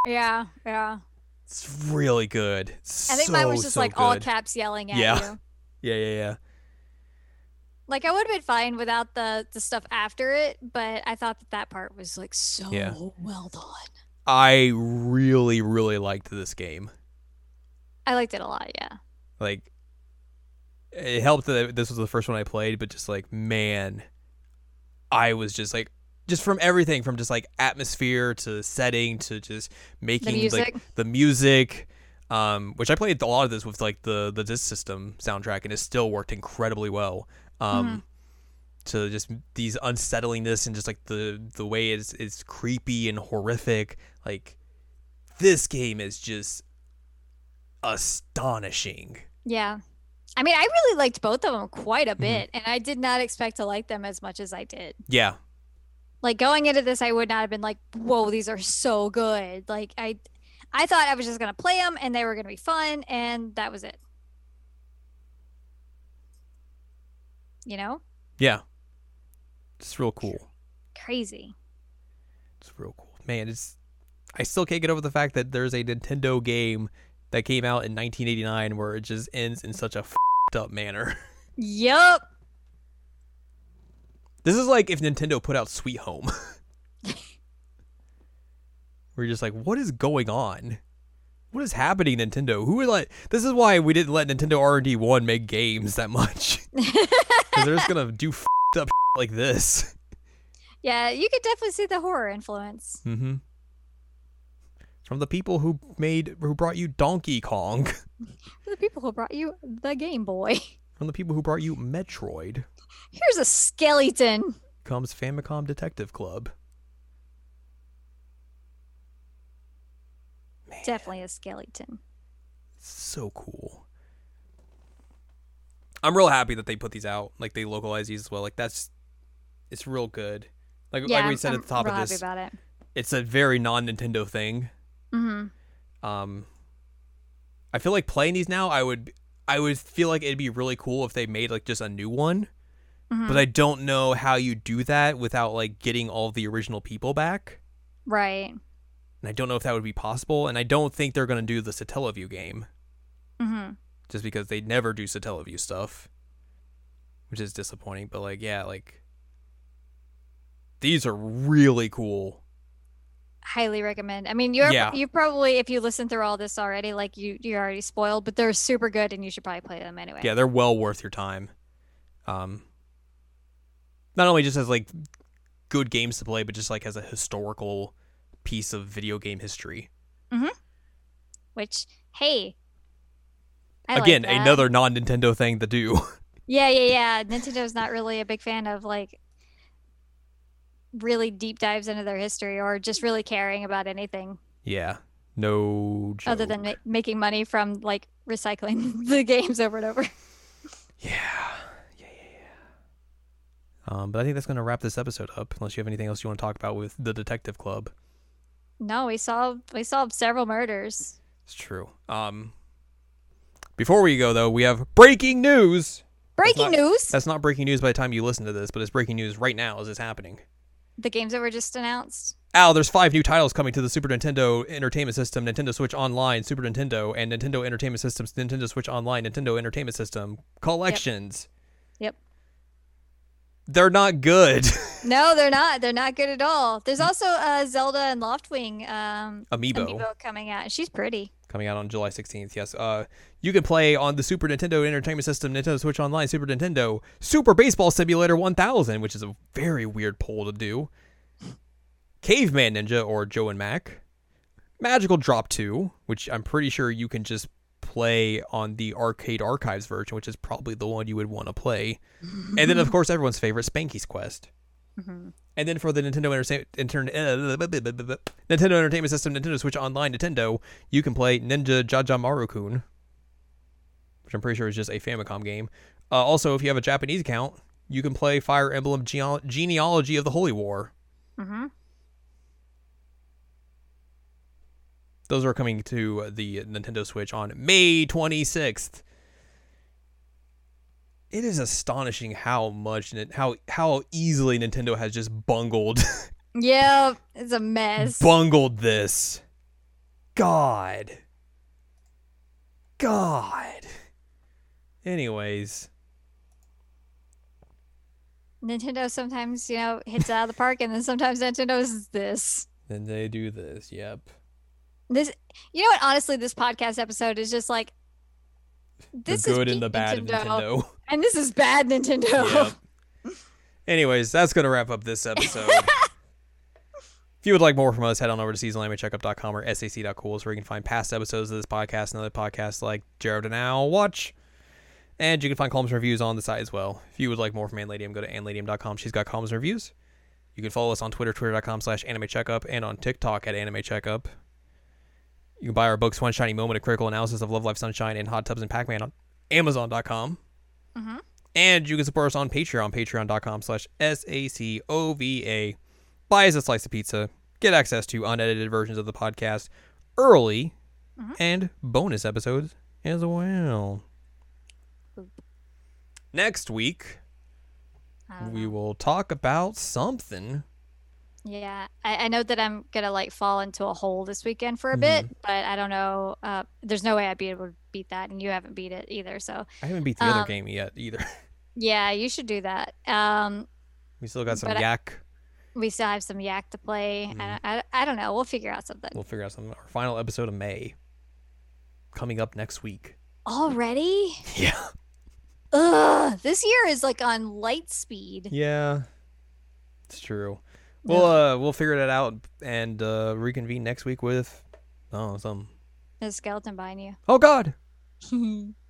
Yeah, yeah. it's really good. I think mine was just so like all caps yelling at Yeah. you. Yeah, yeah, yeah. Like I would have been fine without the the stuff after it, but I thought that that part was like so Yeah. well done. I really, really liked this game. I liked it a lot. Yeah. Like, it helped that this was the first one I played, but just like, man, I was just like, just from everything from just like atmosphere to setting to just making music. like the music. Um, which I played a lot of this with like the the disc system soundtrack, and it still worked incredibly well. Um, Mm-hmm. to just these unsettlingness and just like the the way it's it's creepy and horrific. Like this game is just astonishing. Yeah. I mean, I really liked both of them quite a Mm-hmm. bit, and I did not expect to like them as much as I did. Yeah, Like going into this, I would not have been like, "Whoa, these are so good!" Like I, I thought I was just gonna play them and they were gonna be fun, and that was it. You know, yeah. It's real cool. crazy. It's real cool. Man, it's I still can't get over the fact that there's a Nintendo game that came out in 1989 where it just ends in such a fed up manner. Yup. This is like if Nintendo put out Sweet Home. We're just like, what is going on? What is happening, Nintendo? Who would let? This is why we didn't let Nintendo R and D one make games that much. 'Cause they're just gonna do fed up like this. Yeah, you could definitely see the horror influence. Mm-hmm. From the people who made, who brought you Donkey Kong. From The people who brought you the Game Boy. From the people who brought you Metroid Here's a skeleton. comes Famicom Detective Club. Man, Definitely a skeleton. so cool. I'm real happy that they put these out. Like they localize these as well. Like that's it's real good. Like, Yeah, like we said I'm at the top of happy this, about it. it's a very non-Nintendo thing. Mm-hmm. Um, I feel like playing these now, I would, I would feel like it'd be really cool if they made like just a new one. Mhm. But I don't know how you do that without like getting all the original people back. Right. And I don't know if that would be possible. And I don't think they're gonna do the Satellaview game Mm-hmm. Just because they never do Satellaview stuff, which is disappointing. But like, yeah, like these are really cool. Highly recommend. I mean, you're Yeah. you probably if you listen through all this already, like you you're already spoiled, but they're super good and you should probably play them anyway. Yeah, they're well worth your time. Um, not only just as like good games to play, but just like as a historical piece of video game history. Which, hey, I Again, that. another non Nintendo thing to do. Yeah, yeah, yeah. Nintendo's not really a big fan of like really deep dives into their history or just really caring about anything yeah, no joke. other than ma- making money from like recycling the games over and over. yeah, yeah, yeah, yeah. Um, but I think that's gonna wrap this episode up. Unless you have anything else you want to talk about with the Detective Club. No, we solved we solved several murders. It's true. Um, before we go though, we have breaking news. Breaking not- news: That's not breaking news by the time you listen to this, but it's breaking news right now as it's happening. the games that were just announced. Al, there's five new titles coming to the Super Nintendo Entertainment System, Nintendo Switch Online, Super Nintendo, and Nintendo Entertainment Systems, Nintendo Switch Online, Nintendo Entertainment System collections. Yep. They're not good. No, they're not. They're not good at all. There's also uh, Zelda and Loftwing um, Amiibo, amiibo coming out. She's pretty. Coming out on July 16th. Yes. Uh, you can play on the Super Nintendo Entertainment System, Nintendo Switch Online, Super Nintendo, Super Baseball Simulator 1000, which is a very weird poll to do. Caveman Ninja or Joe and Mac, Magical Drop 2, which I'm pretty sure you can just play on the Arcade Archives version, which is probably the one you would want to play. And then, of course, everyone's favorite, Spanky's Quest. Mhm. And then for the Nintendo Enter- Enter- uh, Nintendo Entertainment System, Nintendo Switch Online, Nintendo, you can play Ninja Jajamaru-kun, which I'm pretty sure is just a Famicom game. Uh, also, if you have a Japanese account, you can play Fire Emblem Gene- Genealogy of the Holy War. Mm-hmm. Those are coming to the Nintendo Switch on May 26th. It is astonishing how much Nin- how how easily Nintendo has just bungled Yep, it's a mess. bungled this. God. God. Anyways, Nintendo sometimes, you know, hits out of the park, and then sometimes Nintendo Nintendo's this. then they do this. Yep. This, you know what? Honestly, this podcast episode is just like this the good is and the bad Nintendo, of Nintendo. and this is bad Nintendo. Yep. Anyways, that's going to wrap up this episode. if you would like more from us, head on over to seasonlanimecheckup.com or sac.cool where you can find past episodes of this podcast and other podcasts like Jared and Al Watch. And you can find columns and reviews on the site as well. If you would like more from Anladium, go to anladium.com. She's got columns and reviews. You can follow us on Twitter, twitter.com slash anime checkup, and on TikTok at anime checkup. You can buy our books, One Shiny Moment, a critical analysis of Love Live Sunshine and Hot Tubs and Pac-Man on Amazon.com. Mhm. And you can support us on Patreon, patreon.com slash S-A-C-O-V-A. Buy us a slice of pizza. Get access to unedited versions of the podcast early Mhm. and bonus episodes as well. Oop. Next week, we will talk about something. Yeah, I, I know that I'm gonna like fall into a hole this weekend for a bit, Mm-hmm. but I don't know. Uh, there's no way I'd be able to beat that, and you haven't beat it either. So I haven't beat the other Um, game yet either. yeah, you should do that. Um, We still got some but I- yak. we still have some yak to play. Mm-hmm. I, I, I don't know. We'll figure out something. We'll figure out something. Our final episode of May coming up next week. Already? Yeah. Ugh, this year is like on light speed. Yeah. It's true. We'll uh we'll figure that out and uh reconvene next week with oh some There's a skeleton behind you. Oh god.